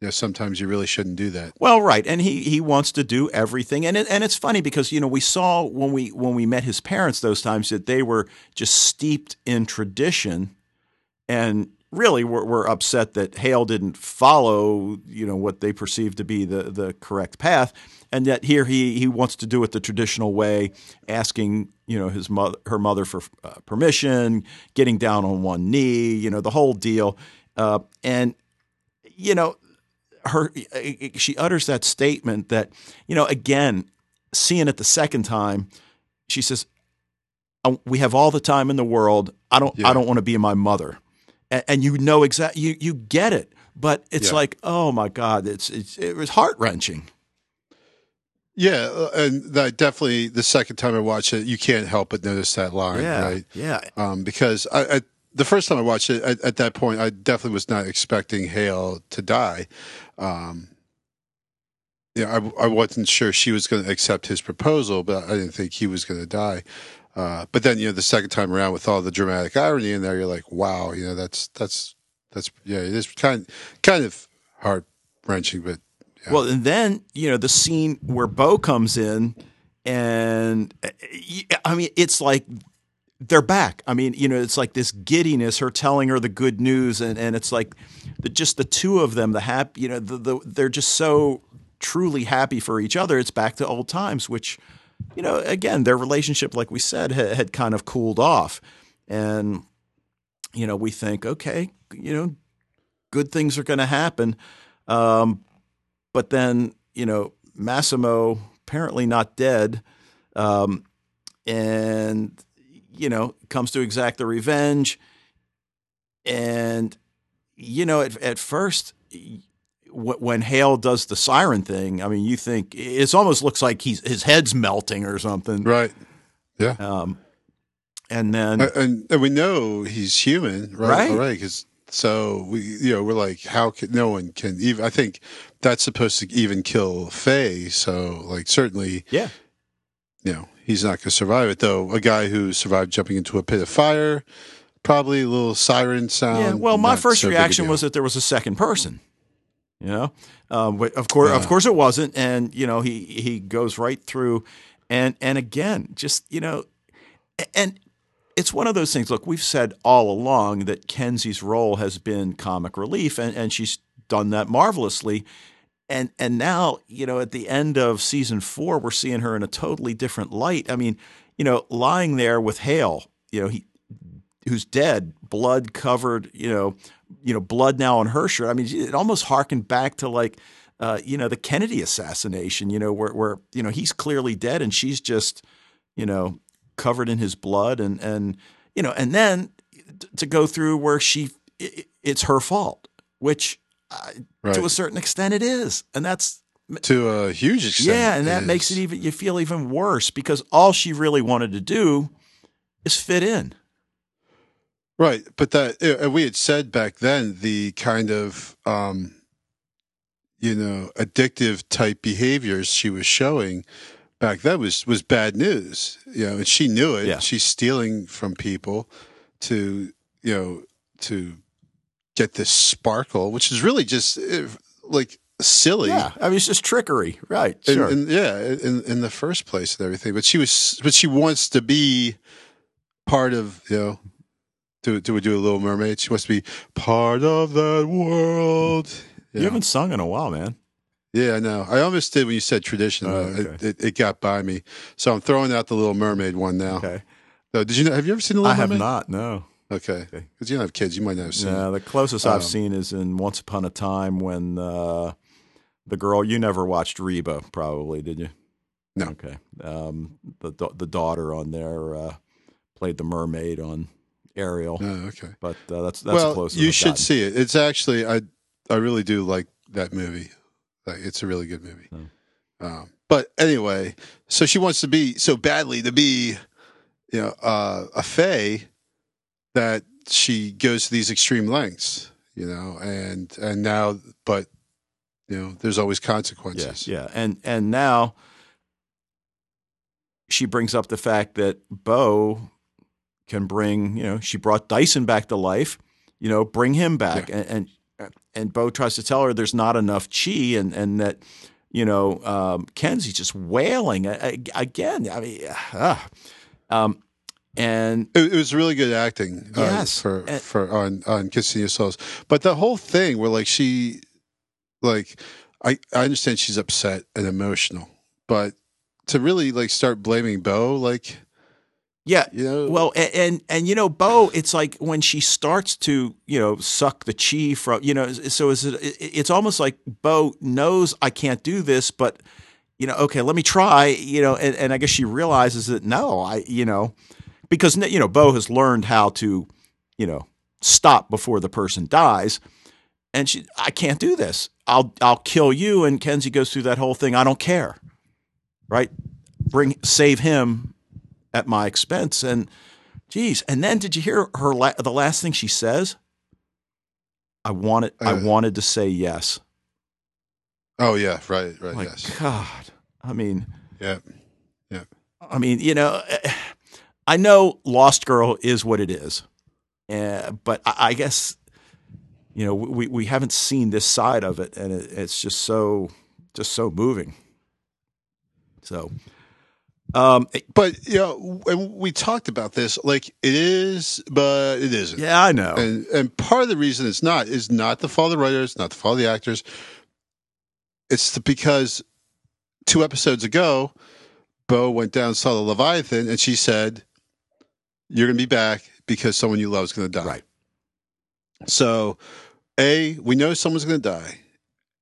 you know sometimes you really shouldn't do that Well, right, and he he wants to do everything, and it, and it's funny because you know we saw when we when we met his parents those times that they were just steeped in tradition, and really were, were upset that Hale didn't follow you know what they perceived to be the the correct path, and yet here he he wants to do it the traditional way, asking you know his mother her mother for uh, permission, getting down on one knee, you know the whole deal, uh, and you know her she utters that statement that you know again seeing it the second time she says "Oh, we have all the time in the world. I don't Yeah. i don't want to be my mother and, and you know exactly you you get it but it's Yeah. like oh my god it's, it's it was heart-wrenching yeah uh, and that definitely the second time i watched it you can't help but notice that line yeah right yeah um, because I, I, the first time I watched it, at, at that point, I definitely was not expecting Hale to die. Um, yeah, I, I wasn't sure she was going to accept his proposal, but I didn't think he was going to die. Uh, but then, you know, the second time around with all the dramatic irony in there, you're like, wow, you know, that's that's that's yeah, it is kind kind of heart wrenching, but Yeah. Well, and then you know the scene where Bo comes in, and I mean it's like they're back. I mean, you know, it's like this giddiness, her telling her the good news, and, and it's like the, just the two of them, the happy, you know, the, the, they're just so truly happy for each other. It's back to old times, which, you know, again, their relationship, like we said, had, had kind of cooled off, and you know, we think, okay, you know, good things are going to happen, um, but then you know, Massimo apparently not dead, um, and you know, comes to exact the revenge. And, you know, at, at first, when Hale does the siren thing, I mean, you think it almost looks like he's his head's melting or something. right. Yeah. Um, and then, and, and we know he's human, right? Right. All right, because so we, you know, we're like, how can no one can even? I think that's supposed to even kill Fae. So, like, certainly, yeah, you know, he's not going to survive it. Though a guy who survived jumping into a pit of fire, probably a little siren sound. yeah. Well, my first so reaction was that there was a second person. You know, um, but of course, of course, it wasn't. And you know, he he goes right through, and and again, just you know, and it's one of those things. Look, we've said all along that Kenzi's role has been comic relief, and, and she's done that marvelously. And and now, you know, at the end of season four, we're seeing her in a totally different light. I mean, you know, lying there with Hale, you know, he who's dead, blood covered, you know, you know, blood now on her shirt. I mean, it almost harkened back to like, uh, you know, the Kennedy assassination. You know, where where you know he's clearly dead and she's just, you know, covered in his blood, and and you know, and then to go through where she, i it's her fault, which uh, right. to a certain extent it is, and that's to a huge extent. yeah, and that makes it even you feel even worse because all she really wanted to do is fit in. Right, but that uh, we had said back then the kind of um, you know addictive type behaviors she was showing back then was was bad news. You know, and she knew it. Yeah. She's stealing from people to you know to get this sparkle, which is really just uh, like silly. Yeah, I mean it's just trickery, right? And, Sure. and yeah, in in the first place and everything. But she was, but she wants to be part of, you know, do do we do a Little Mermaid? She wants to be part of that world. you haven't sung in a while, man. Yeah, I know. I almost did when you said tradition. Oh, okay. it, it, it got by me, so I'm throwing out the Little Mermaid one now. Okay, So, did you know? Have you ever seen the Little I have not. No, Okay, Okay. because you don't have kids, you might not have seen. it. The closest Um, I've seen is in Once Upon a Time when uh, the girl you never watched Reba, probably did you? No. Okay. Um, the the daughter on there uh, played the mermaid on Ariel, Oh, okay. but uh, that's that's well, close. you should gotten. see it. It's actually I I really do like that movie. Like it's a really good movie. Hmm. Um, but anyway, so she wants to be so badly to be, you know, uh, a fae that she goes to these extreme lengths. You know, and and now, but you know, there's always consequences. Yeah, yeah, and and now she brings up the fact that Bo can bring, you know, she brought Dyson back to life, you know, bring him back, and, and and Bo tries to tell her there's not enough chi, and and that you know um, Kenzi's just wailing I, I- again. I mean, ah. um, and It, it was really good acting. uh, Yes. for And- for on on Kissing Your Souls, but the whole thing where like she, like, I I understand she's upset and emotional, but to really like start blaming Bo, like yeah, you know, Well, and, and and you know, Bo, it's like when she starts to you know suck the chi from you know, so is it? it- It's almost like Bo knows I can't do this, but you know, okay, let me try. You know, and, and I guess she realizes that no, I you know, because you know, Bo has learned how to you know stop before the person dies, and she, I can't do this. I'll I'll kill you. And Kenzi goes through that whole thing. I don't care, right? Bring save him at my expense. And geez, and then did you hear her la- the last thing she says? I wanted I Uh, wanted to say yes. oh yeah, right, right, Like yes, God, I mean, yeah, yeah, I mean, you know, I know Lost Girl is what it is, uh, but I, I guess you know we we haven't seen this side of it, and it, it's just so just so moving. So, um, but you know, and we talked about this. Like it is, but it isn't. yeah, I know. And and part of the reason it's not is not the fault of the writers, not the fault of the actors. It's the, because two episodes ago, Bo went down and saw the Leviathan, and she said, "You're going to be back because someone you love is going to die." Right. So, a we know someone's going to die,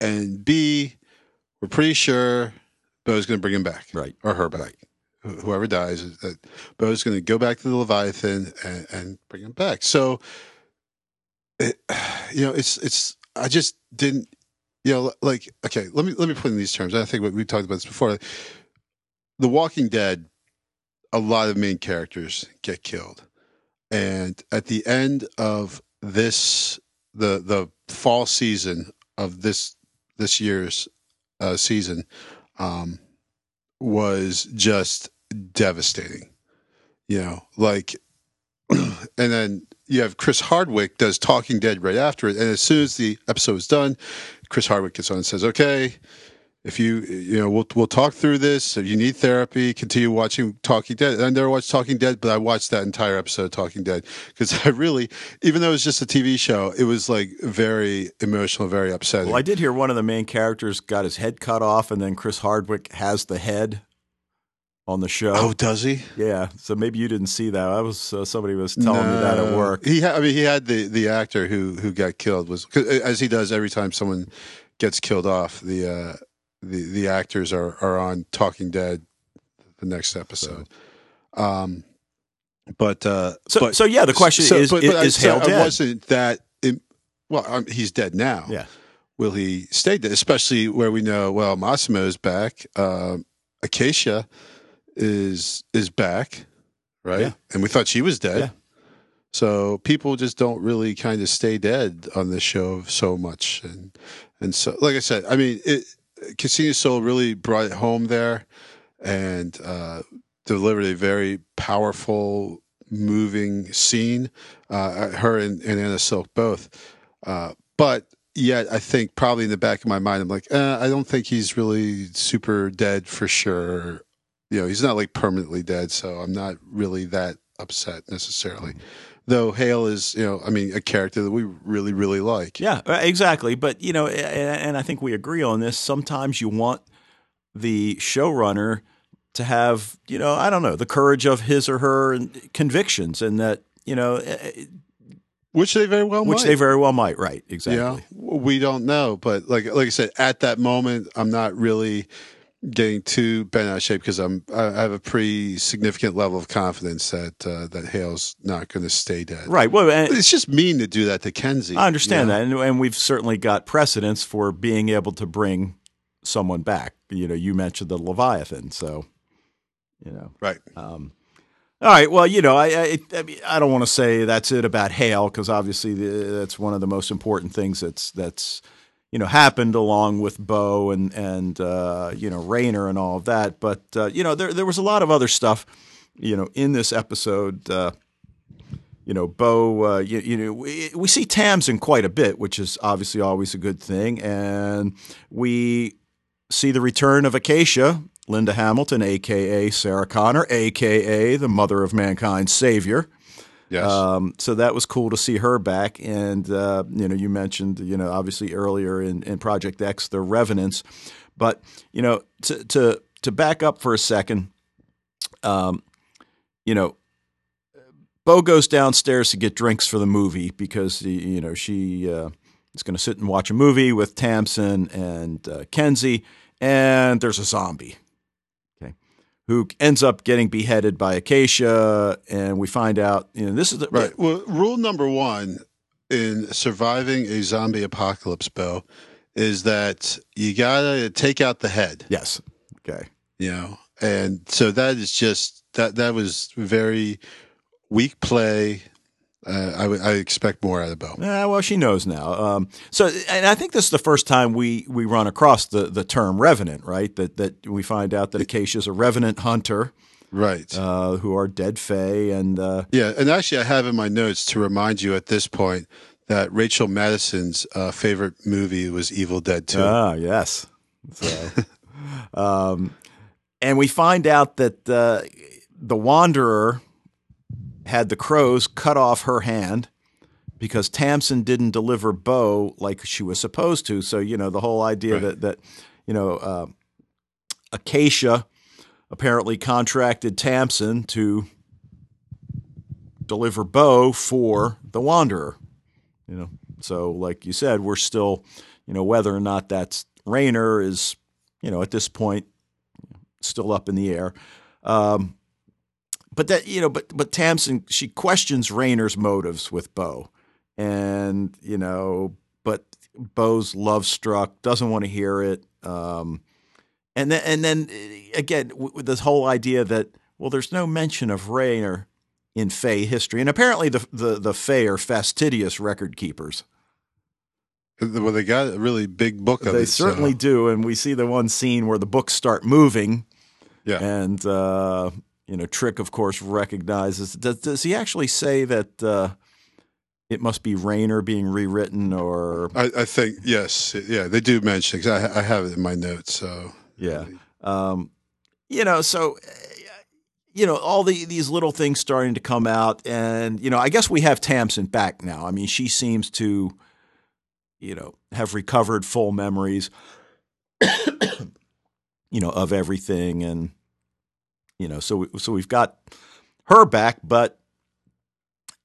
and b we're pretty sure Bo's going to bring him back, Right. or her back. Wh- Whoever dies, that Bo's going to go back to the Leviathan and, and bring him back. So, it, you know, it's it's. I just didn't, you know, like okay. Let me let me put in these terms. I think we talked about this before. The Walking Dead, a lot of main characters get killed, and at the end of this, the the fall season of this this year's uh, season, um, was just devastating. You know, like, and then you have Chris Hardwick does Talking Dead right after it, and as soon as the episode is done, Chris Hardwick gets on and says, "Okay, if you you know we'll we'll talk through this. If you need therapy, continue watching Talking Dead. I never watched Talking Dead, but I watched that entire episode of Talking Dead because I really, even though it was just a TV show, it was like very emotional, very upsetting. Well, I did hear one of the main characters got his head cut off, and then Chris Hardwick has the head on the show. oh, does he? Yeah, so maybe you didn't see that. I was uh, somebody was telling me that at work. He, ha- I mean, he had the the actor who who got killed was 'cause as he does every time someone gets killed off. The uh, the the actors are are on Talking Dead the next episode. Um, but uh, So, but, so yeah, the question so- is: but- is, but is so Hale I dead? wasn't that. In, well, um, he's dead now. Yeah, Will he stay dead? Especially where we know well Massimo's back. Uh, Acacia is is back, right? Yeah. And we thought she was dead. Yeah. So people just don't really kind of stay dead on this show so much, and and so like I said, I mean, it, Ksenia Solo really brought it home there, and uh, delivered a very powerful, moving scene. Uh, her and, and Anna Silk both, uh, but yet I think probably in the back of my mind, I'm like, eh, I don't think he's really super dead for sure. You know, he's not like permanently dead, so I'm not really that upset necessarily. Though Hale is, you know, I mean, a character that we really, really like. yeah, exactly. But you know, and I think we agree on this. Sometimes you want the showrunner to have, you know, I don't know, the courage of his or her convictions, and that you know, Which they very well might which might. they very well might. Right? Exactly. Yeah, we don't know, but like like I said, at that moment, I'm not really, getting too bent out of shape because I'm I have a pretty significant level of confidence that uh, that Hale's not going to stay dead. Right. Well, and It's just mean to do that to Kenzi. I understand you know? that, and, and we've certainly got precedents for being able to bring someone back. You know, you mentioned the Leviathan, so you know. Right. Um, all right. Well, you know, I I, I, mean, I don't want to say that's it about Hale because obviously the, that's one of the most important things that's that's you know happened along with Bo and and uh, you know Rainer and all of that. But uh, you know, there there was a lot of other stuff you know in this episode. Uh, you know, Bo, uh, you, you know, we, we see Tamsin quite a bit, which is obviously always a good thing. And we see the return of Acacia, Linda Hamilton, aka Sarah Connor, aka the mother of mankind's savior. Yes. Um, so that was cool to see her back. And uh, you know, you mentioned you know obviously earlier in, in Project X the Revenants, but you know to to to back up for a second, um, you know. Bo goes downstairs to get drinks for the movie because you know she uh, is going to sit and watch a movie with Tamsin and uh, Kenzi, and there's a zombie, who ends up getting beheaded by Acacia, and we find out you know this is the, right. Well, rule number one in surviving a zombie apocalypse, Bill, is that you gotta take out the head. Yes, okay, You know, and so that is just that that was very weak play. Uh, I expect more out of Bo. Yeah, well, she knows now. Um, so, and I think this is the first time we we run across the the term revenant, right? That that we find out that Acacia is a revenant hunter Right. uh, who are dead fae, and uh, Yeah, and actually, I have in my notes to remind you at this point that Rachel Madison's uh, favorite movie was Evil Dead Two. ah, yes. So, um, and we find out that uh, the Wanderer had the crows cut off her hand because Tamsin didn't deliver Bo like she was supposed to. So you know the whole idea Right. that that you know uh, Acacia apparently contracted Tamsin to deliver Bo for the Wanderer. You know, so like you said, we're still you know whether or not that's Rainer is you know at this point still up in the air. Um, but that you know, but but Tamsin she questions Rainer's motives with Bo, and you know, but Bo's love struck, doesn't want to hear it, um, and then and then uh, again with this whole idea that well, there's no mention of Rainer in Fae history, and apparently the the the Fae are fastidious record keepers. Well, they got a really big book of They it. so- certainly do, and we see the one scene where the books start moving. Yeah. And uh, you know, Trick, of course, recognizes. Does, does he actually say that uh, it must be Rainer being rewritten, or I, I think yes, yeah, they do mention because I, I have it in my notes. So yeah, um, you know, so you know, all the these little things starting to come out, and you know, I guess we have Tamsin back now. I mean, she seems to, you know, have recovered full memories, you know, of everything, and you know, so so we've got her back, but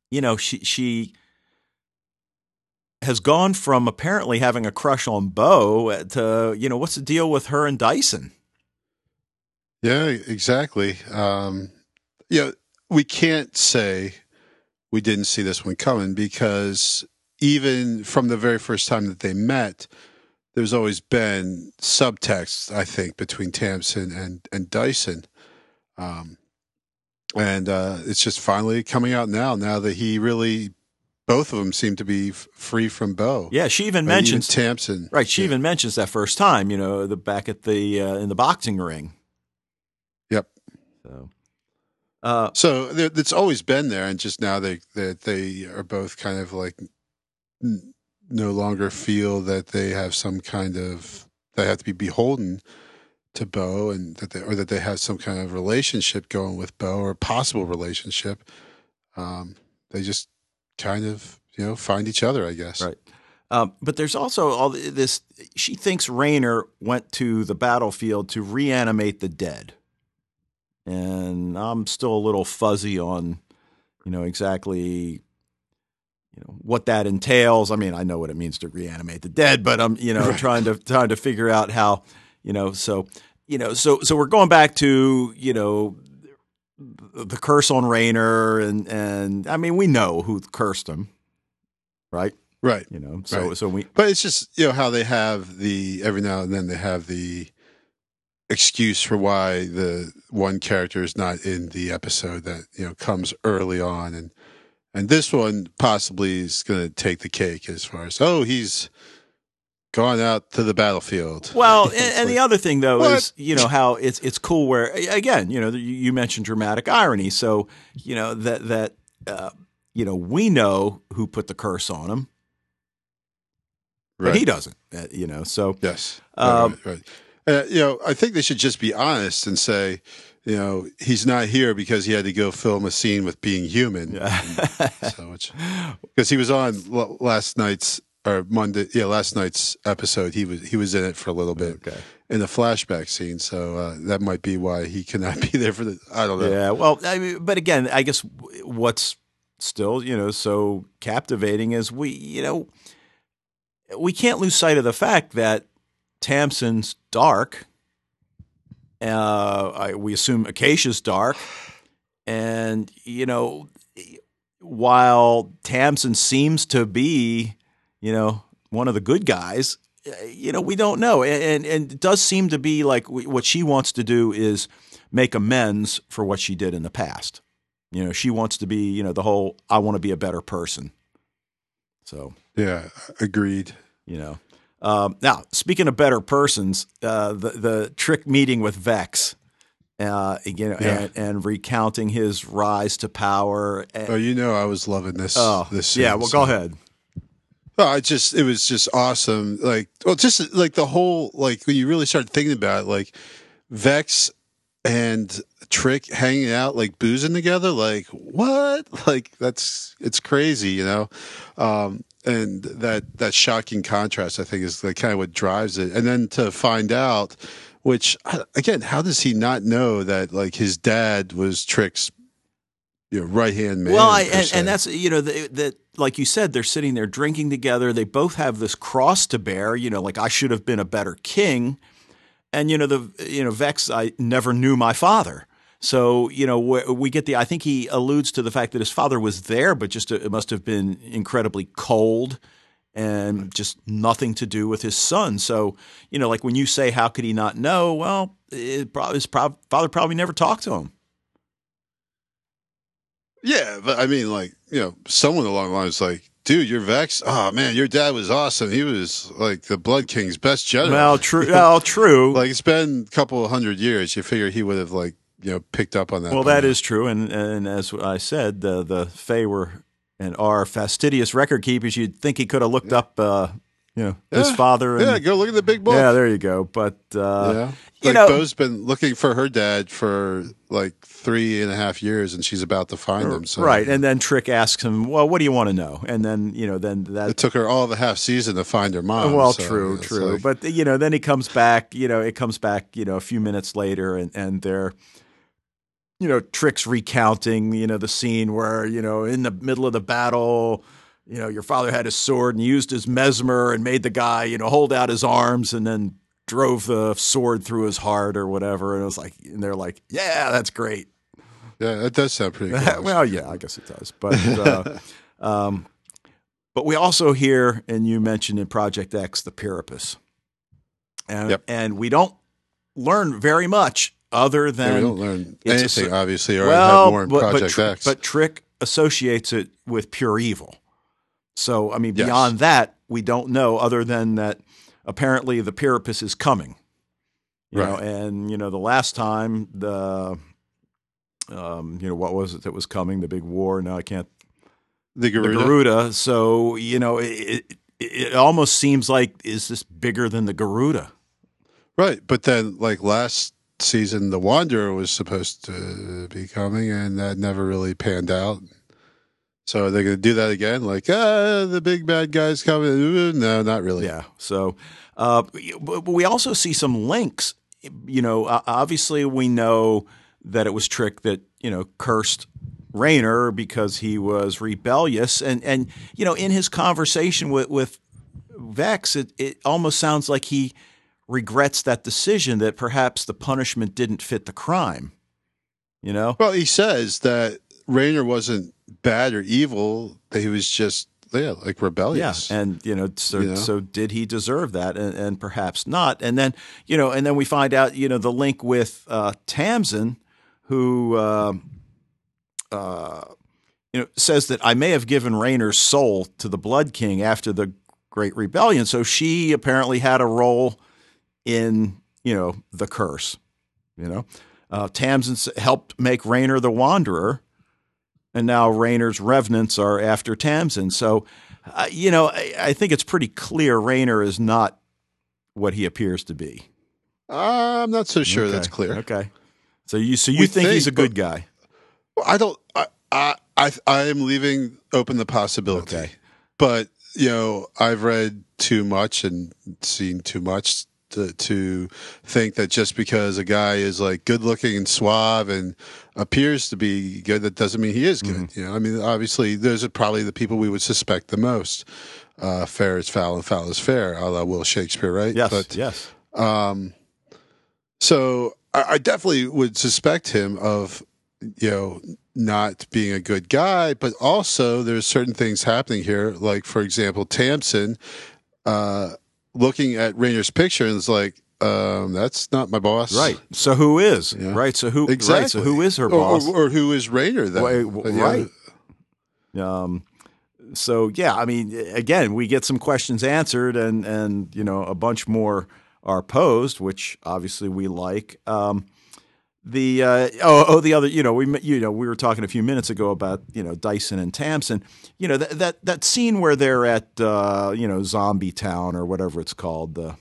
you know, she she has gone from apparently having a crush on Bo to you know, what's the deal with her and Dyson? yeah, exactly. Um, yeah, we can't say we didn't see this one coming because even from the very first time that they met, there's always been subtext, I think, between Tamsin and and Dyson. Um, and uh, it's just finally coming out now. Now that he really, both of them seem to be f- free from Bo. Yeah, she even mentions even Tamsin. right. She Yeah. even mentions that first time, you know, the back at the uh, in the boxing ring. Yep. So, uh, So it's always been there, and just now they that they are both kind of like n- no longer feel that they have some kind of they have to be beholden to Bo, and that they or that they have some kind of relationship going with Bo or possible relationship. Um, they just kind of you know find each other, I guess. Right. Um, but there's also all this. She thinks Rainer went to the battlefield to reanimate the dead, and I'm still a little fuzzy on, you know, exactly, you know, what that entails. I mean, I know what it means to reanimate the dead, but I'm, you know, Right. trying to trying to figure out how, you know, so. you know, so so we're going back to you know the curse on Rainer, and and I mean we know who cursed him, right? Right. You know, so Right. so we But it's just you know how they have the every now and then they have the excuse for why the one character is not in the episode that you know comes early on and and this one possibly is going to take the cake as far as oh he's gone out to the battlefield. Well, and, and the other thing though what? is you know how it's it's cool where again you know you mentioned dramatic irony, so you know that that uh, you know we know who put the curse on him, but right. he doesn't. Uh, you know, so Yes. Um, right, right. Uh, you know, I think they should just be honest and say, you know, he's not here because he had to go film a scene with being human. So because he was on l- last night's or Monday, yeah, last night's episode. He was he was in it for a little bit okay. in the flashback scene. So uh, that might be why he cannot be there for the. I don't know. Yeah, well, I mean, but again, I guess what's still, you know, so captivating is we, you know, we can't lose sight of the fact that Tamsin's dark. Uh, I, we assume Acacia's dark, and you know, while Tamsin seems to be, you know, one of the good guys, uh, you know, we don't know, and and, and it does seem to be like what she wants to do is make amends for what she did in the past. You know, she wants to be, you know, the whole I want to be a better person. So, Yeah, agreed. you know. Um, now, speaking of better persons, uh, the the trick meeting with Vex, uh, you know, Yeah. and, and recounting his rise to power. And, Oh, you know, I was loving this. oh, this scene, yeah. Well, so- go ahead. Oh, I just it was just awesome. Like, well, just like the whole like when you really start thinking about it, like Vex and Trick hanging out, like boozing together. Like what? Like that's it's crazy, you know. Um, and that that shocking contrast, I think, is like kind of what drives it. And then to find out, which again, how does he not know that like his dad was Trick's you know, right hand man? well, I, and, and that's you know that like you said, they're sitting there drinking together. They both have this cross to bear. You know, like I should have been a better king, and you know the you know Vex. I never knew my father. So you know we, get the. I think he alludes to the fact that his father was there, but just uh, it must have been incredibly cold and just nothing to do with his son. So you know, like when you say, "How could he not know?" Well, it probably, his father probably never talked to him. Yeah, but I mean, like, you know, someone along the lines like, dude, you're vexed. Oh man, your dad was awesome. He was like the Blood King's best general. Well, true. Well, true. like it's been a couple of hundred years. You figure he would have like, you know, picked up on that. Well, that now. is true, and and as I said, the the Fae were and are fastidious record keepers. You'd think he could have looked up, uh, you know, his father. And, Yeah, go look at the big book. yeah, there you go. But uh, yeah. You Like know- Bo's been looking for her dad for like three and a half years, and she's about to find uh, him. So right, and then Trick asks him, "Well, what do you want to know?" And then you know, then that it took her all the half season to find her mom. Well, so true, it's true, like- but you know, then he comes back. You know, it comes back. You know, a few minutes later, and and they're, you know, Trick's recounting. You know, the scene where you know, in the middle of the battle, you know, your father had his sword and used his mesmer and made the guy, you know, hold out his arms and then drove the sword through his heart or whatever. And it was like, and they're like, yeah, that's great. yeah, that does sound pretty. Cool. well, yeah, I guess it does. But, uh, um, but we also hear, and you mentioned in Project X, the Pyrrhus. And, Yep. and we don't learn very much other Yeah, than we don't learn anything, obviously, or well, have more in but, Project but, X. but Trick associates it with pure evil. So, I mean, Yes. beyond that, we don't know other than that apparently the Pyrrhus is coming. You know, Right. and you know, the last time the um, you know, what was it that was coming? The big war. Now I can't the the Garuda. Garuda. So, you know, it, it, it almost seems like is this bigger than the Garuda? Right, but then like last season, the Wanderer was supposed to be coming, and that never really panned out. So are they going to do that again? Like, ah, the big bad guy's coming? No, not really. Yeah. So, uh, but but we also see some links. You know, obviously we know that it was Trick that you know cursed Rainer because he was rebellious, and and you know in his conversation with with Vex, it it almost sounds like he regrets that decision that perhaps the punishment didn't fit the crime. You know? Well, he says that Rainer wasn't bad or evil; that he was just yeah, like rebellious. Yeah, and you know, so You know? so did he deserve that, and, and perhaps not. And then you know, and then we find out you know the link with uh, Tamsin, who uh, uh, you know says that I may have given Rainer's soul to the Blood King after the Great Rebellion. So she apparently had a role in you know the curse. You know, uh, Tamsin helped make Rainer the Wanderer and now Rainer's revenants are after Tamsin. So, uh, you know, I, I think it's pretty clear Rainer is not what he appears to be. I'm not so sure that's clear. Okay. So you so you We think, he's a good guy? Well, I don't. I, I I I am leaving open the possibility. Okay. But you know, I've read too much and seen too much to, to think that just because a guy is like good looking and suave and appears to be good, that doesn't mean he is good. Mm-hmm. You know, I mean, obviously, those are probably the people we would suspect the most. Uh, fair is foul and foul is fair, a la Will Shakespeare, right? Yes. But yes. um, so I, I definitely would suspect him of, you know, not being a good guy, but also there's certain things happening here. Like, for example, Tamsin, uh, looking at Rainer's picture and is like, um, that's not my boss. Right. So who is? Yeah. Right. So who Exactly. right. So who is her boss? or, or who is Rainer then? Wait, But, w- you right. Um, so yeah, I mean, again, we get some questions answered, and and you know, a bunch more are posed, which obviously we like. Um, the uh, oh oh the other you know we you know we were talking a few minutes ago about you know Dyson and Tamsin. You know that that that scene where they're at uh, you know Zombie Town or whatever it's called the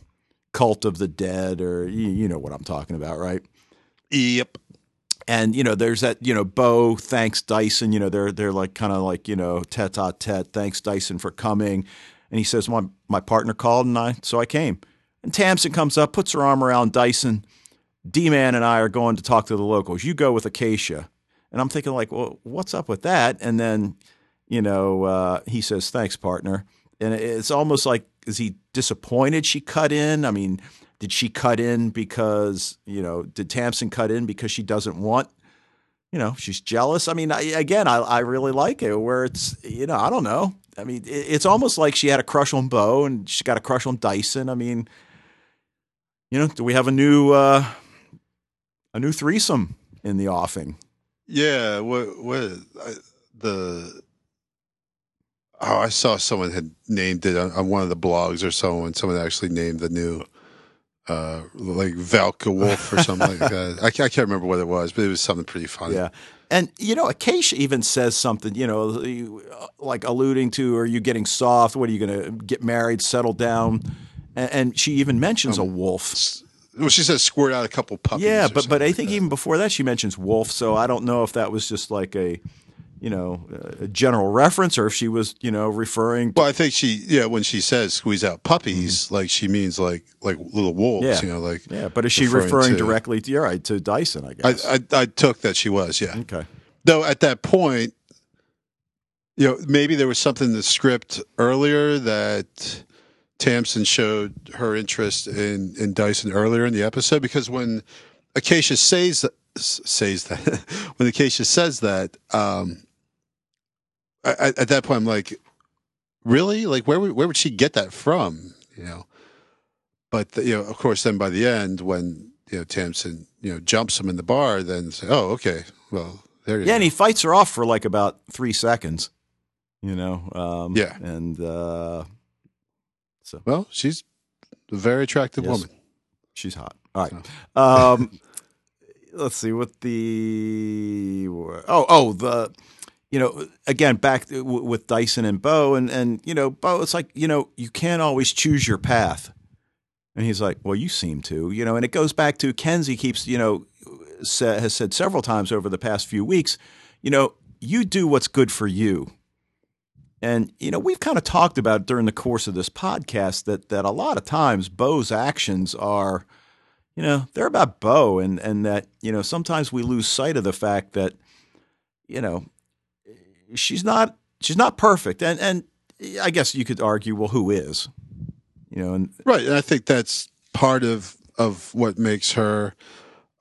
Cult of the Dead or you, you know what I'm talking about right? Yep. and you know there's that you know Bo thanks Dyson. You know they're they're like kind of like you know tete a tete thanks Dyson for coming. And he says my my partner called and I so I came. And Tamsin comes up puts her arm around Dyson D Man and I are going to talk to the locals. You go with Acacia. And I'm thinking like well what's up with that? And then you know uh, he says thanks partner. And it's almost like is he disappointed she cut in? I mean did she cut in because you know did Tamsin cut in because she doesn't want you know she's jealous? I mean I, again I, I really like it where it's you know I don't know. I mean it's almost like she had a crush on Bo and she got a crush on Dyson. I mean you know do we have a new uh a new threesome in the offing Yeah. What? What? I, the. Oh, I saw someone had named it on, on one of the blogs or someone. Someone actually named the new, uh, like Valka Wolf or something like that. I, can't- I can't remember what it was, but it was something pretty funny. Yeah. And, you know, Acacia even says something, you know, like alluding to, are you getting soft? What are you going to get married, settle down? And, and she even mentions a wolf. Well, she says squirt out a couple puppies. Yeah, but but I like think that. even before that she mentions wolf. So I don't know if that was just like a, you know, a general reference or if she was, you know, referring. To, Well, I think she, yeah, when she says squeeze out puppies, like she means like like little wolves, Mm-hmm. Yeah. you know, like yeah, but is she referring referring, to- directly to, you're right, to Dyson, I I, guess. I I took that she was, yeah. okay. Though at that point, you know, maybe there was something in the script earlier that Tamsin showed her interest in in Dyson earlier in the episode because when Acacia says says that when Acacia says that, um, at, at that point I'm like, really? Like where would, where would she get that from? You know, but you know, of course, then by the end when you know Tamsin you know jumps him in the bar, then say, oh, okay, well there you Yeah, go. and he fights her off for like about three seconds, you know. Um, Yeah. And uh, Well, she's a very attractive Yes. woman. She's hot. All right. Um, let's see what the oh oh the you know again back with Dyson and Bo and and you know Bo it's like you know you can't always choose your path, and he's like well you seem to you know and it goes back to Kenzi keeps you know sa- has said several times over the past few weeks you know you do what's good for you. And you know we've kind of talked about during the course of this podcast that that a lot of times Bo's actions are, you know, they're about Bo, and and that you know sometimes we lose sight of the fact that, you know, she's not she's not perfect, and and I guess you could argue, well, who is, you know, and Right, and I think that's part of of what makes her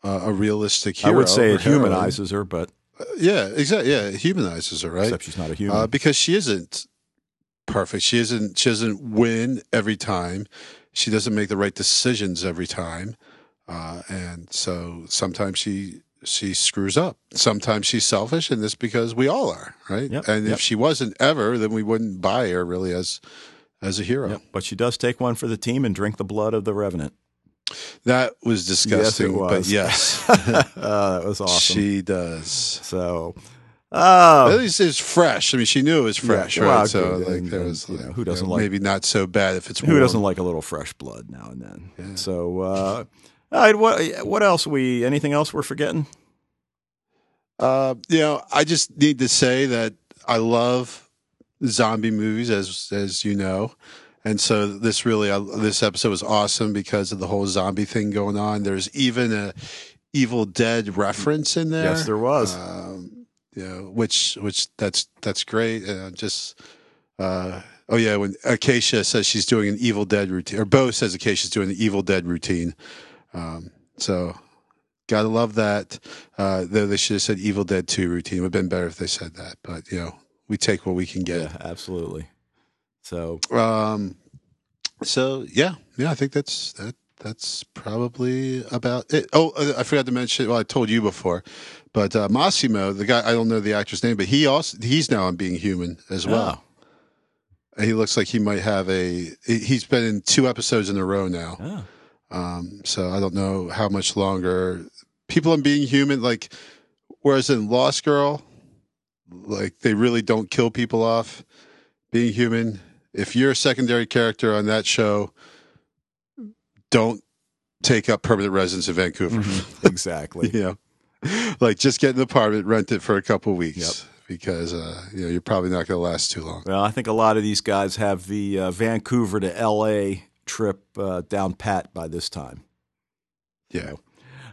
uh, a realistic hero. I would say it heroine. humanizes her, but Yeah, exactly. Yeah, it humanizes her, right? except she's not a human. uh, because she isn't perfect. She isn't. She doesn't win every time. She doesn't make the right decisions every time, uh, and so sometimes she she screws up. Sometimes she's selfish, and this because we all are, right? Yep, and yep. if she wasn't ever, then we wouldn't buy her really as as a hero. Yep. But she does take one for the team and drink the blood of the revenant. That was disgusting, but was. yes, uh, that was awesome. she does. so, oh, At least it's fresh. I mean, she knew it was fresh, Yeah, right? well, so good, like and- there and, you know, who doesn't like- maybe not so bad if it's who warm. doesn't like a little fresh blood now and then? So, uh, right, what what else we? Anything else we're forgetting? Uh, you know, I just need to say that I love zombie movies, as as you know, and so this really uh, this episode was awesome because of the whole zombie thing going on. There's even a Evil Dead reference in there. Yes, there was. Um, know, which which that's that's great. Uh, just uh, oh yeah, when Acacia says she's doing an Evil Dead routine, or Bo says Acacia's doing an Evil Dead routine. Um, so gotta love that. Uh, though they should have said Evil Dead Two routine. It would have been better if they said that. But you know, we take what we can get. yeah, absolutely. So, Um, so yeah, yeah, I think that's that. That's probably about it. Oh, uh, I forgot to mention. Well, I told you before, but uh, Massimo, the guy I don't know the actor's name, but he also he's now on Being Human as well. And he looks like he might have a. He's been in two episodes in a row now. oh, Um, so I don't know how much longer people on Being Human like. Whereas in Lost Girl, like they really don't kill people off. Being Human, if you're a secondary character on that show, don't take up permanent residence in Vancouver. mhm, exactly. you know, like just get an apartment, rent it for a couple weeks because uh, you know you're probably not going to last too long. Well, I think a lot of these guys have the uh, Vancouver to L.A. trip uh, down pat by this time. Yeah.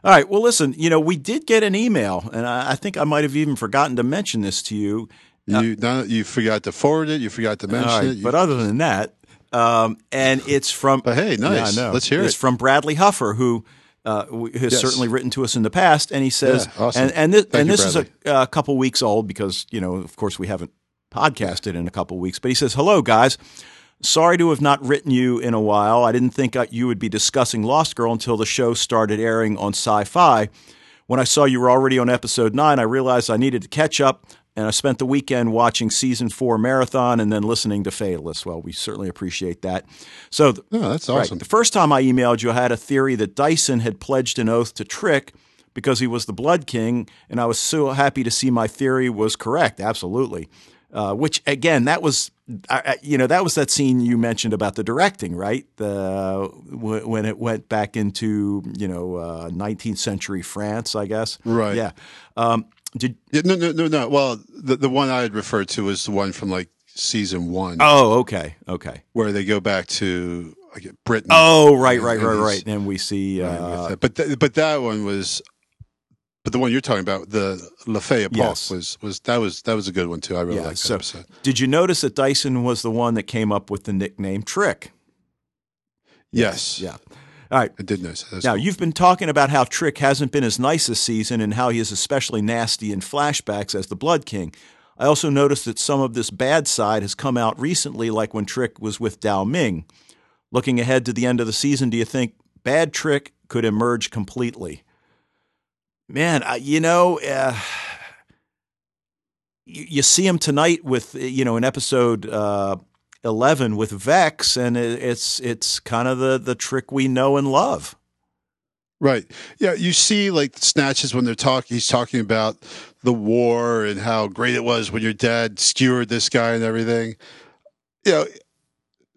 All right. Well, listen. You know, we did get an email, and I, I think I might have even forgotten to mention this to you. You none, you forgot to forward it. You forgot to mention right, it. you- but other than that, um, and it's from. But hey, nice. Yeah. Let's hear it's it. from Bradley Huffer, who uh, has Yes. certainly written to us in the past, and he says, Yeah, awesome. and and this, and you, this is a, a couple weeks old because you know, of course, we haven't podcasted in a couple weeks. But he says, "Hello, guys." Sorry to have not written you in a while. I didn't think uh, you would be discussing Lost Girl until the show started airing on Sci Fi. When I saw you were already on episode nine, I realized I needed to catch up, and I spent the weekend watching season four marathon and then listening to Fatalist. Well, we certainly appreciate that. So, th- Oh, that's right, awesome. the first time I emailed you, I had a theory that Dyson had pledged an oath to Trick because he was the Blood King, and I was so happy to see my theory was correct. Absolutely. Uh, which again, that was, I- you know, that was that scene you mentioned about the directing, right? The w- when it went back into you know uh, 19th century France, I guess. Right. Yeah. Um, did Yeah, no, no, no, no. Well, the the one I had referred to was the one from like season one, oh, okay, okay. where they go back to like Britain. Oh, right, right, right, right. And we see. Uh, that. but th- but that one was, but the one you're talking about, the La Fée Yes. was was that was that was a good one too. I really Yeah, liked that so- episode. did you notice that Dyson was the one that came up with the nickname Trick? Yes, Yeah. All right. I did notice that. That's Now, cool. you've been talking about how Trick hasn't been as nice this season and how he is especially nasty in flashbacks as the Blood King. I also noticed that some of this bad side has come out recently, like when Trick was with Dao Ming. Looking ahead to the end of the season, do you think bad Trick could emerge completely? Man, I, you know, uh, you, you see him tonight with, you know, an episode uh, 11 with Vex, and it's it's kind of the, the trick we know and love. Right. Yeah, you see like snatches when they're talking he's talking about the war and how great it was when your dad skewered this guy and everything. You know,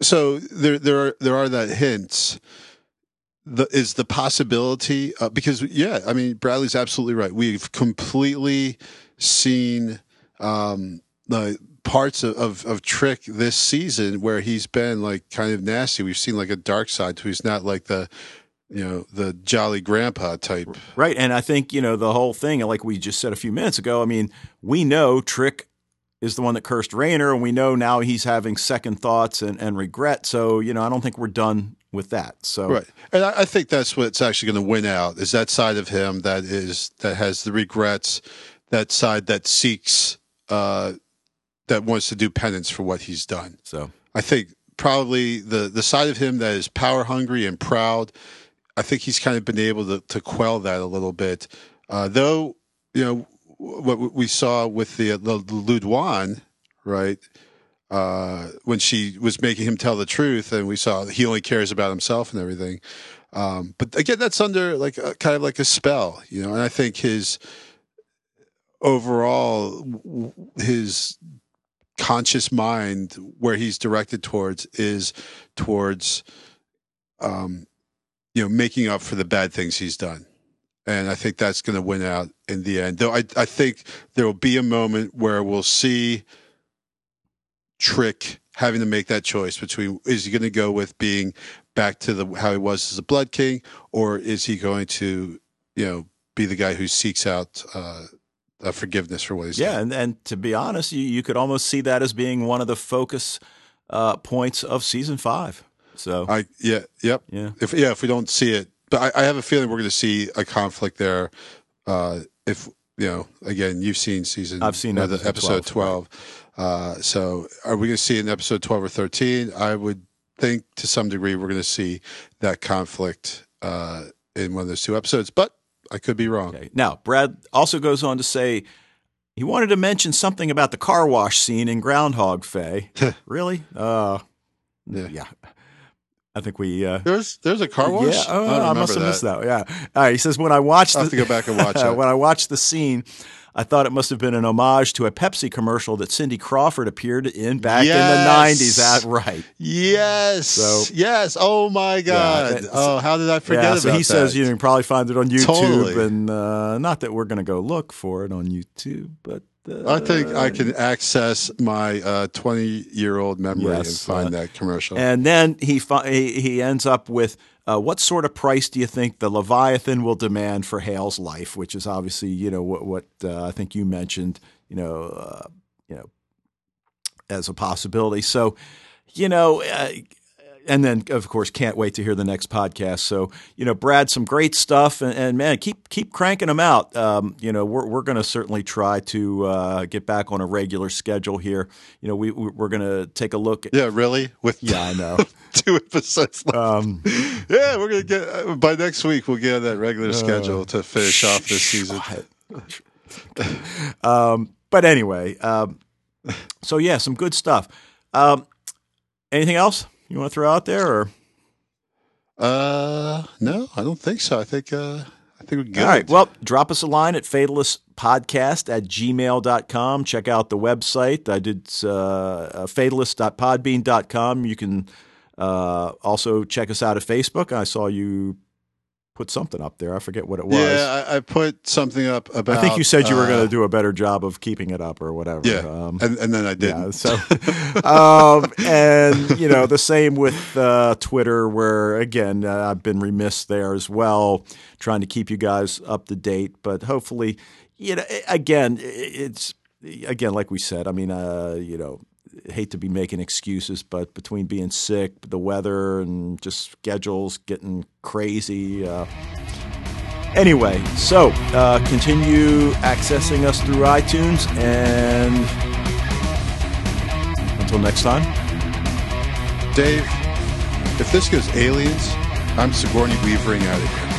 so there there are there are that hints. The is the possibility uh, because yeah, I mean Bradley's absolutely right. We've completely seen um the parts of, of, of Trick this season where he's been like kind of nasty. We've seen like a dark side to he's not like the you know, the jolly grandpa type. Right. And I think, you know, the whole thing, like we just said a few minutes ago, I mean, we know Trick is the one that cursed Rainer, and we know now he's having second thoughts and, and regret. So, you know, I don't think we're done with that. So Right, and I, I think that's what's actually going to win out is that side of him that is that has the regrets, that side that seeks, uh, that wants to do penance for what he's done. so I think probably the the side of him that is power hungry and proud. I think he's kind of been able to, to quell that a little bit, uh, though. You know what we saw with the the, the Ludwan, right? Uh, when she was making him tell the truth, and we saw he only cares about himself and everything. Um, but again, that's under like a, kind of like a spell, you know. And I think his overall his conscious mind where he's directed towards is towards um you know making up for the bad things he's done. And i think that's going to win out in the end. Though I, I think there will be a moment where we'll see trick having to make that choice between is he going to go with being back to the how he was as a blood king or is he going to you know be the guy who seeks out uh, uh forgiveness for what he's yeah, done. and and to be honest, you, you could almost see that as being one of the focus uh, points of season five. So I yeah yep. Yeah, if yeah if we don't see it but I, I have a feeling we're going to see a conflict there uh if you know again you've seen season I've seen episode episode 12, uh so are we going to see in episode 12 or 13 i would think to some degree we're going to see that conflict uh in one of those two episodes but i could be wrong Okay. Now, Brad also goes on to say he wanted to mention something about the car wash scene in Groundhog Fae. really? Uh, Yeah. yeah. I think we. Uh, there's there's a car wash Yeah, oh, don't I, must have remember missed that. Yeah. All right. He says when I watched the, have to go back and watch that. when I watched the scene, I thought it must have been an homage to a Pepsi commercial that Cindy Crawford appeared in back Yes. in the nineties. That right? yes So- yes oh my god it- oh how did i forget yeah. about So he says that? you can probably find it on YouTube, Totally. and uh, not that we're going to go look for it on YouTube, but uh, I think I can access my uh, 20 year old memory and find uh, that commercial. And then he fi- he, he ends up with uh, what sort of price do you think the Leviathan will demand for Hale's life? Which is obviously you know what what uh, I think you mentioned you know uh, you know as a possibility. So you know. Uh, and then, of course, can't wait to hear the next podcast. So, you know, Brad, some great stuff, and, and man, keep keep cranking them out. Um, you know, we're we're going to certainly try to uh, get back on a regular schedule here. You know, we we- we're going to take a look. At, yeah, really? With yeah, I know. two episodes left. Um, yeah, we're going to get, uh, by next week, we'll get on that regular schedule to finish off this season. um, but anyway, um, so yeah, some good stuff. Um, anything else you want to throw out there? Or Uh, no, I don't think so. I think, uh, I think we're good. all right, well, drop us a line at fatalistpodcast at gmail.com. Check out the website. I did uh, fatalist.podbean.com. You can uh, also check us out at Facebook. I saw you put something up there. I forget what it was. yeah, I, I put something up about. I think you said you were uh, going to do a better job of keeping it up or whatever. Yeah, Um, and, and then I didn't. Yeah. So, um, and you know, the same with uh, Twitter, where again, uh, I've been remiss there as well, trying to keep you guys up to date. But hopefully, you know, again, it's again like we said. I mean, uh, you know. Hate to be making excuses, but between being sick, the weather, and just schedules getting crazy, uh, Anyway, so uh, continue accessing us through iTunes, and until next time, Dave, if this goes aliens, I'm Sigourney Weavering out of here.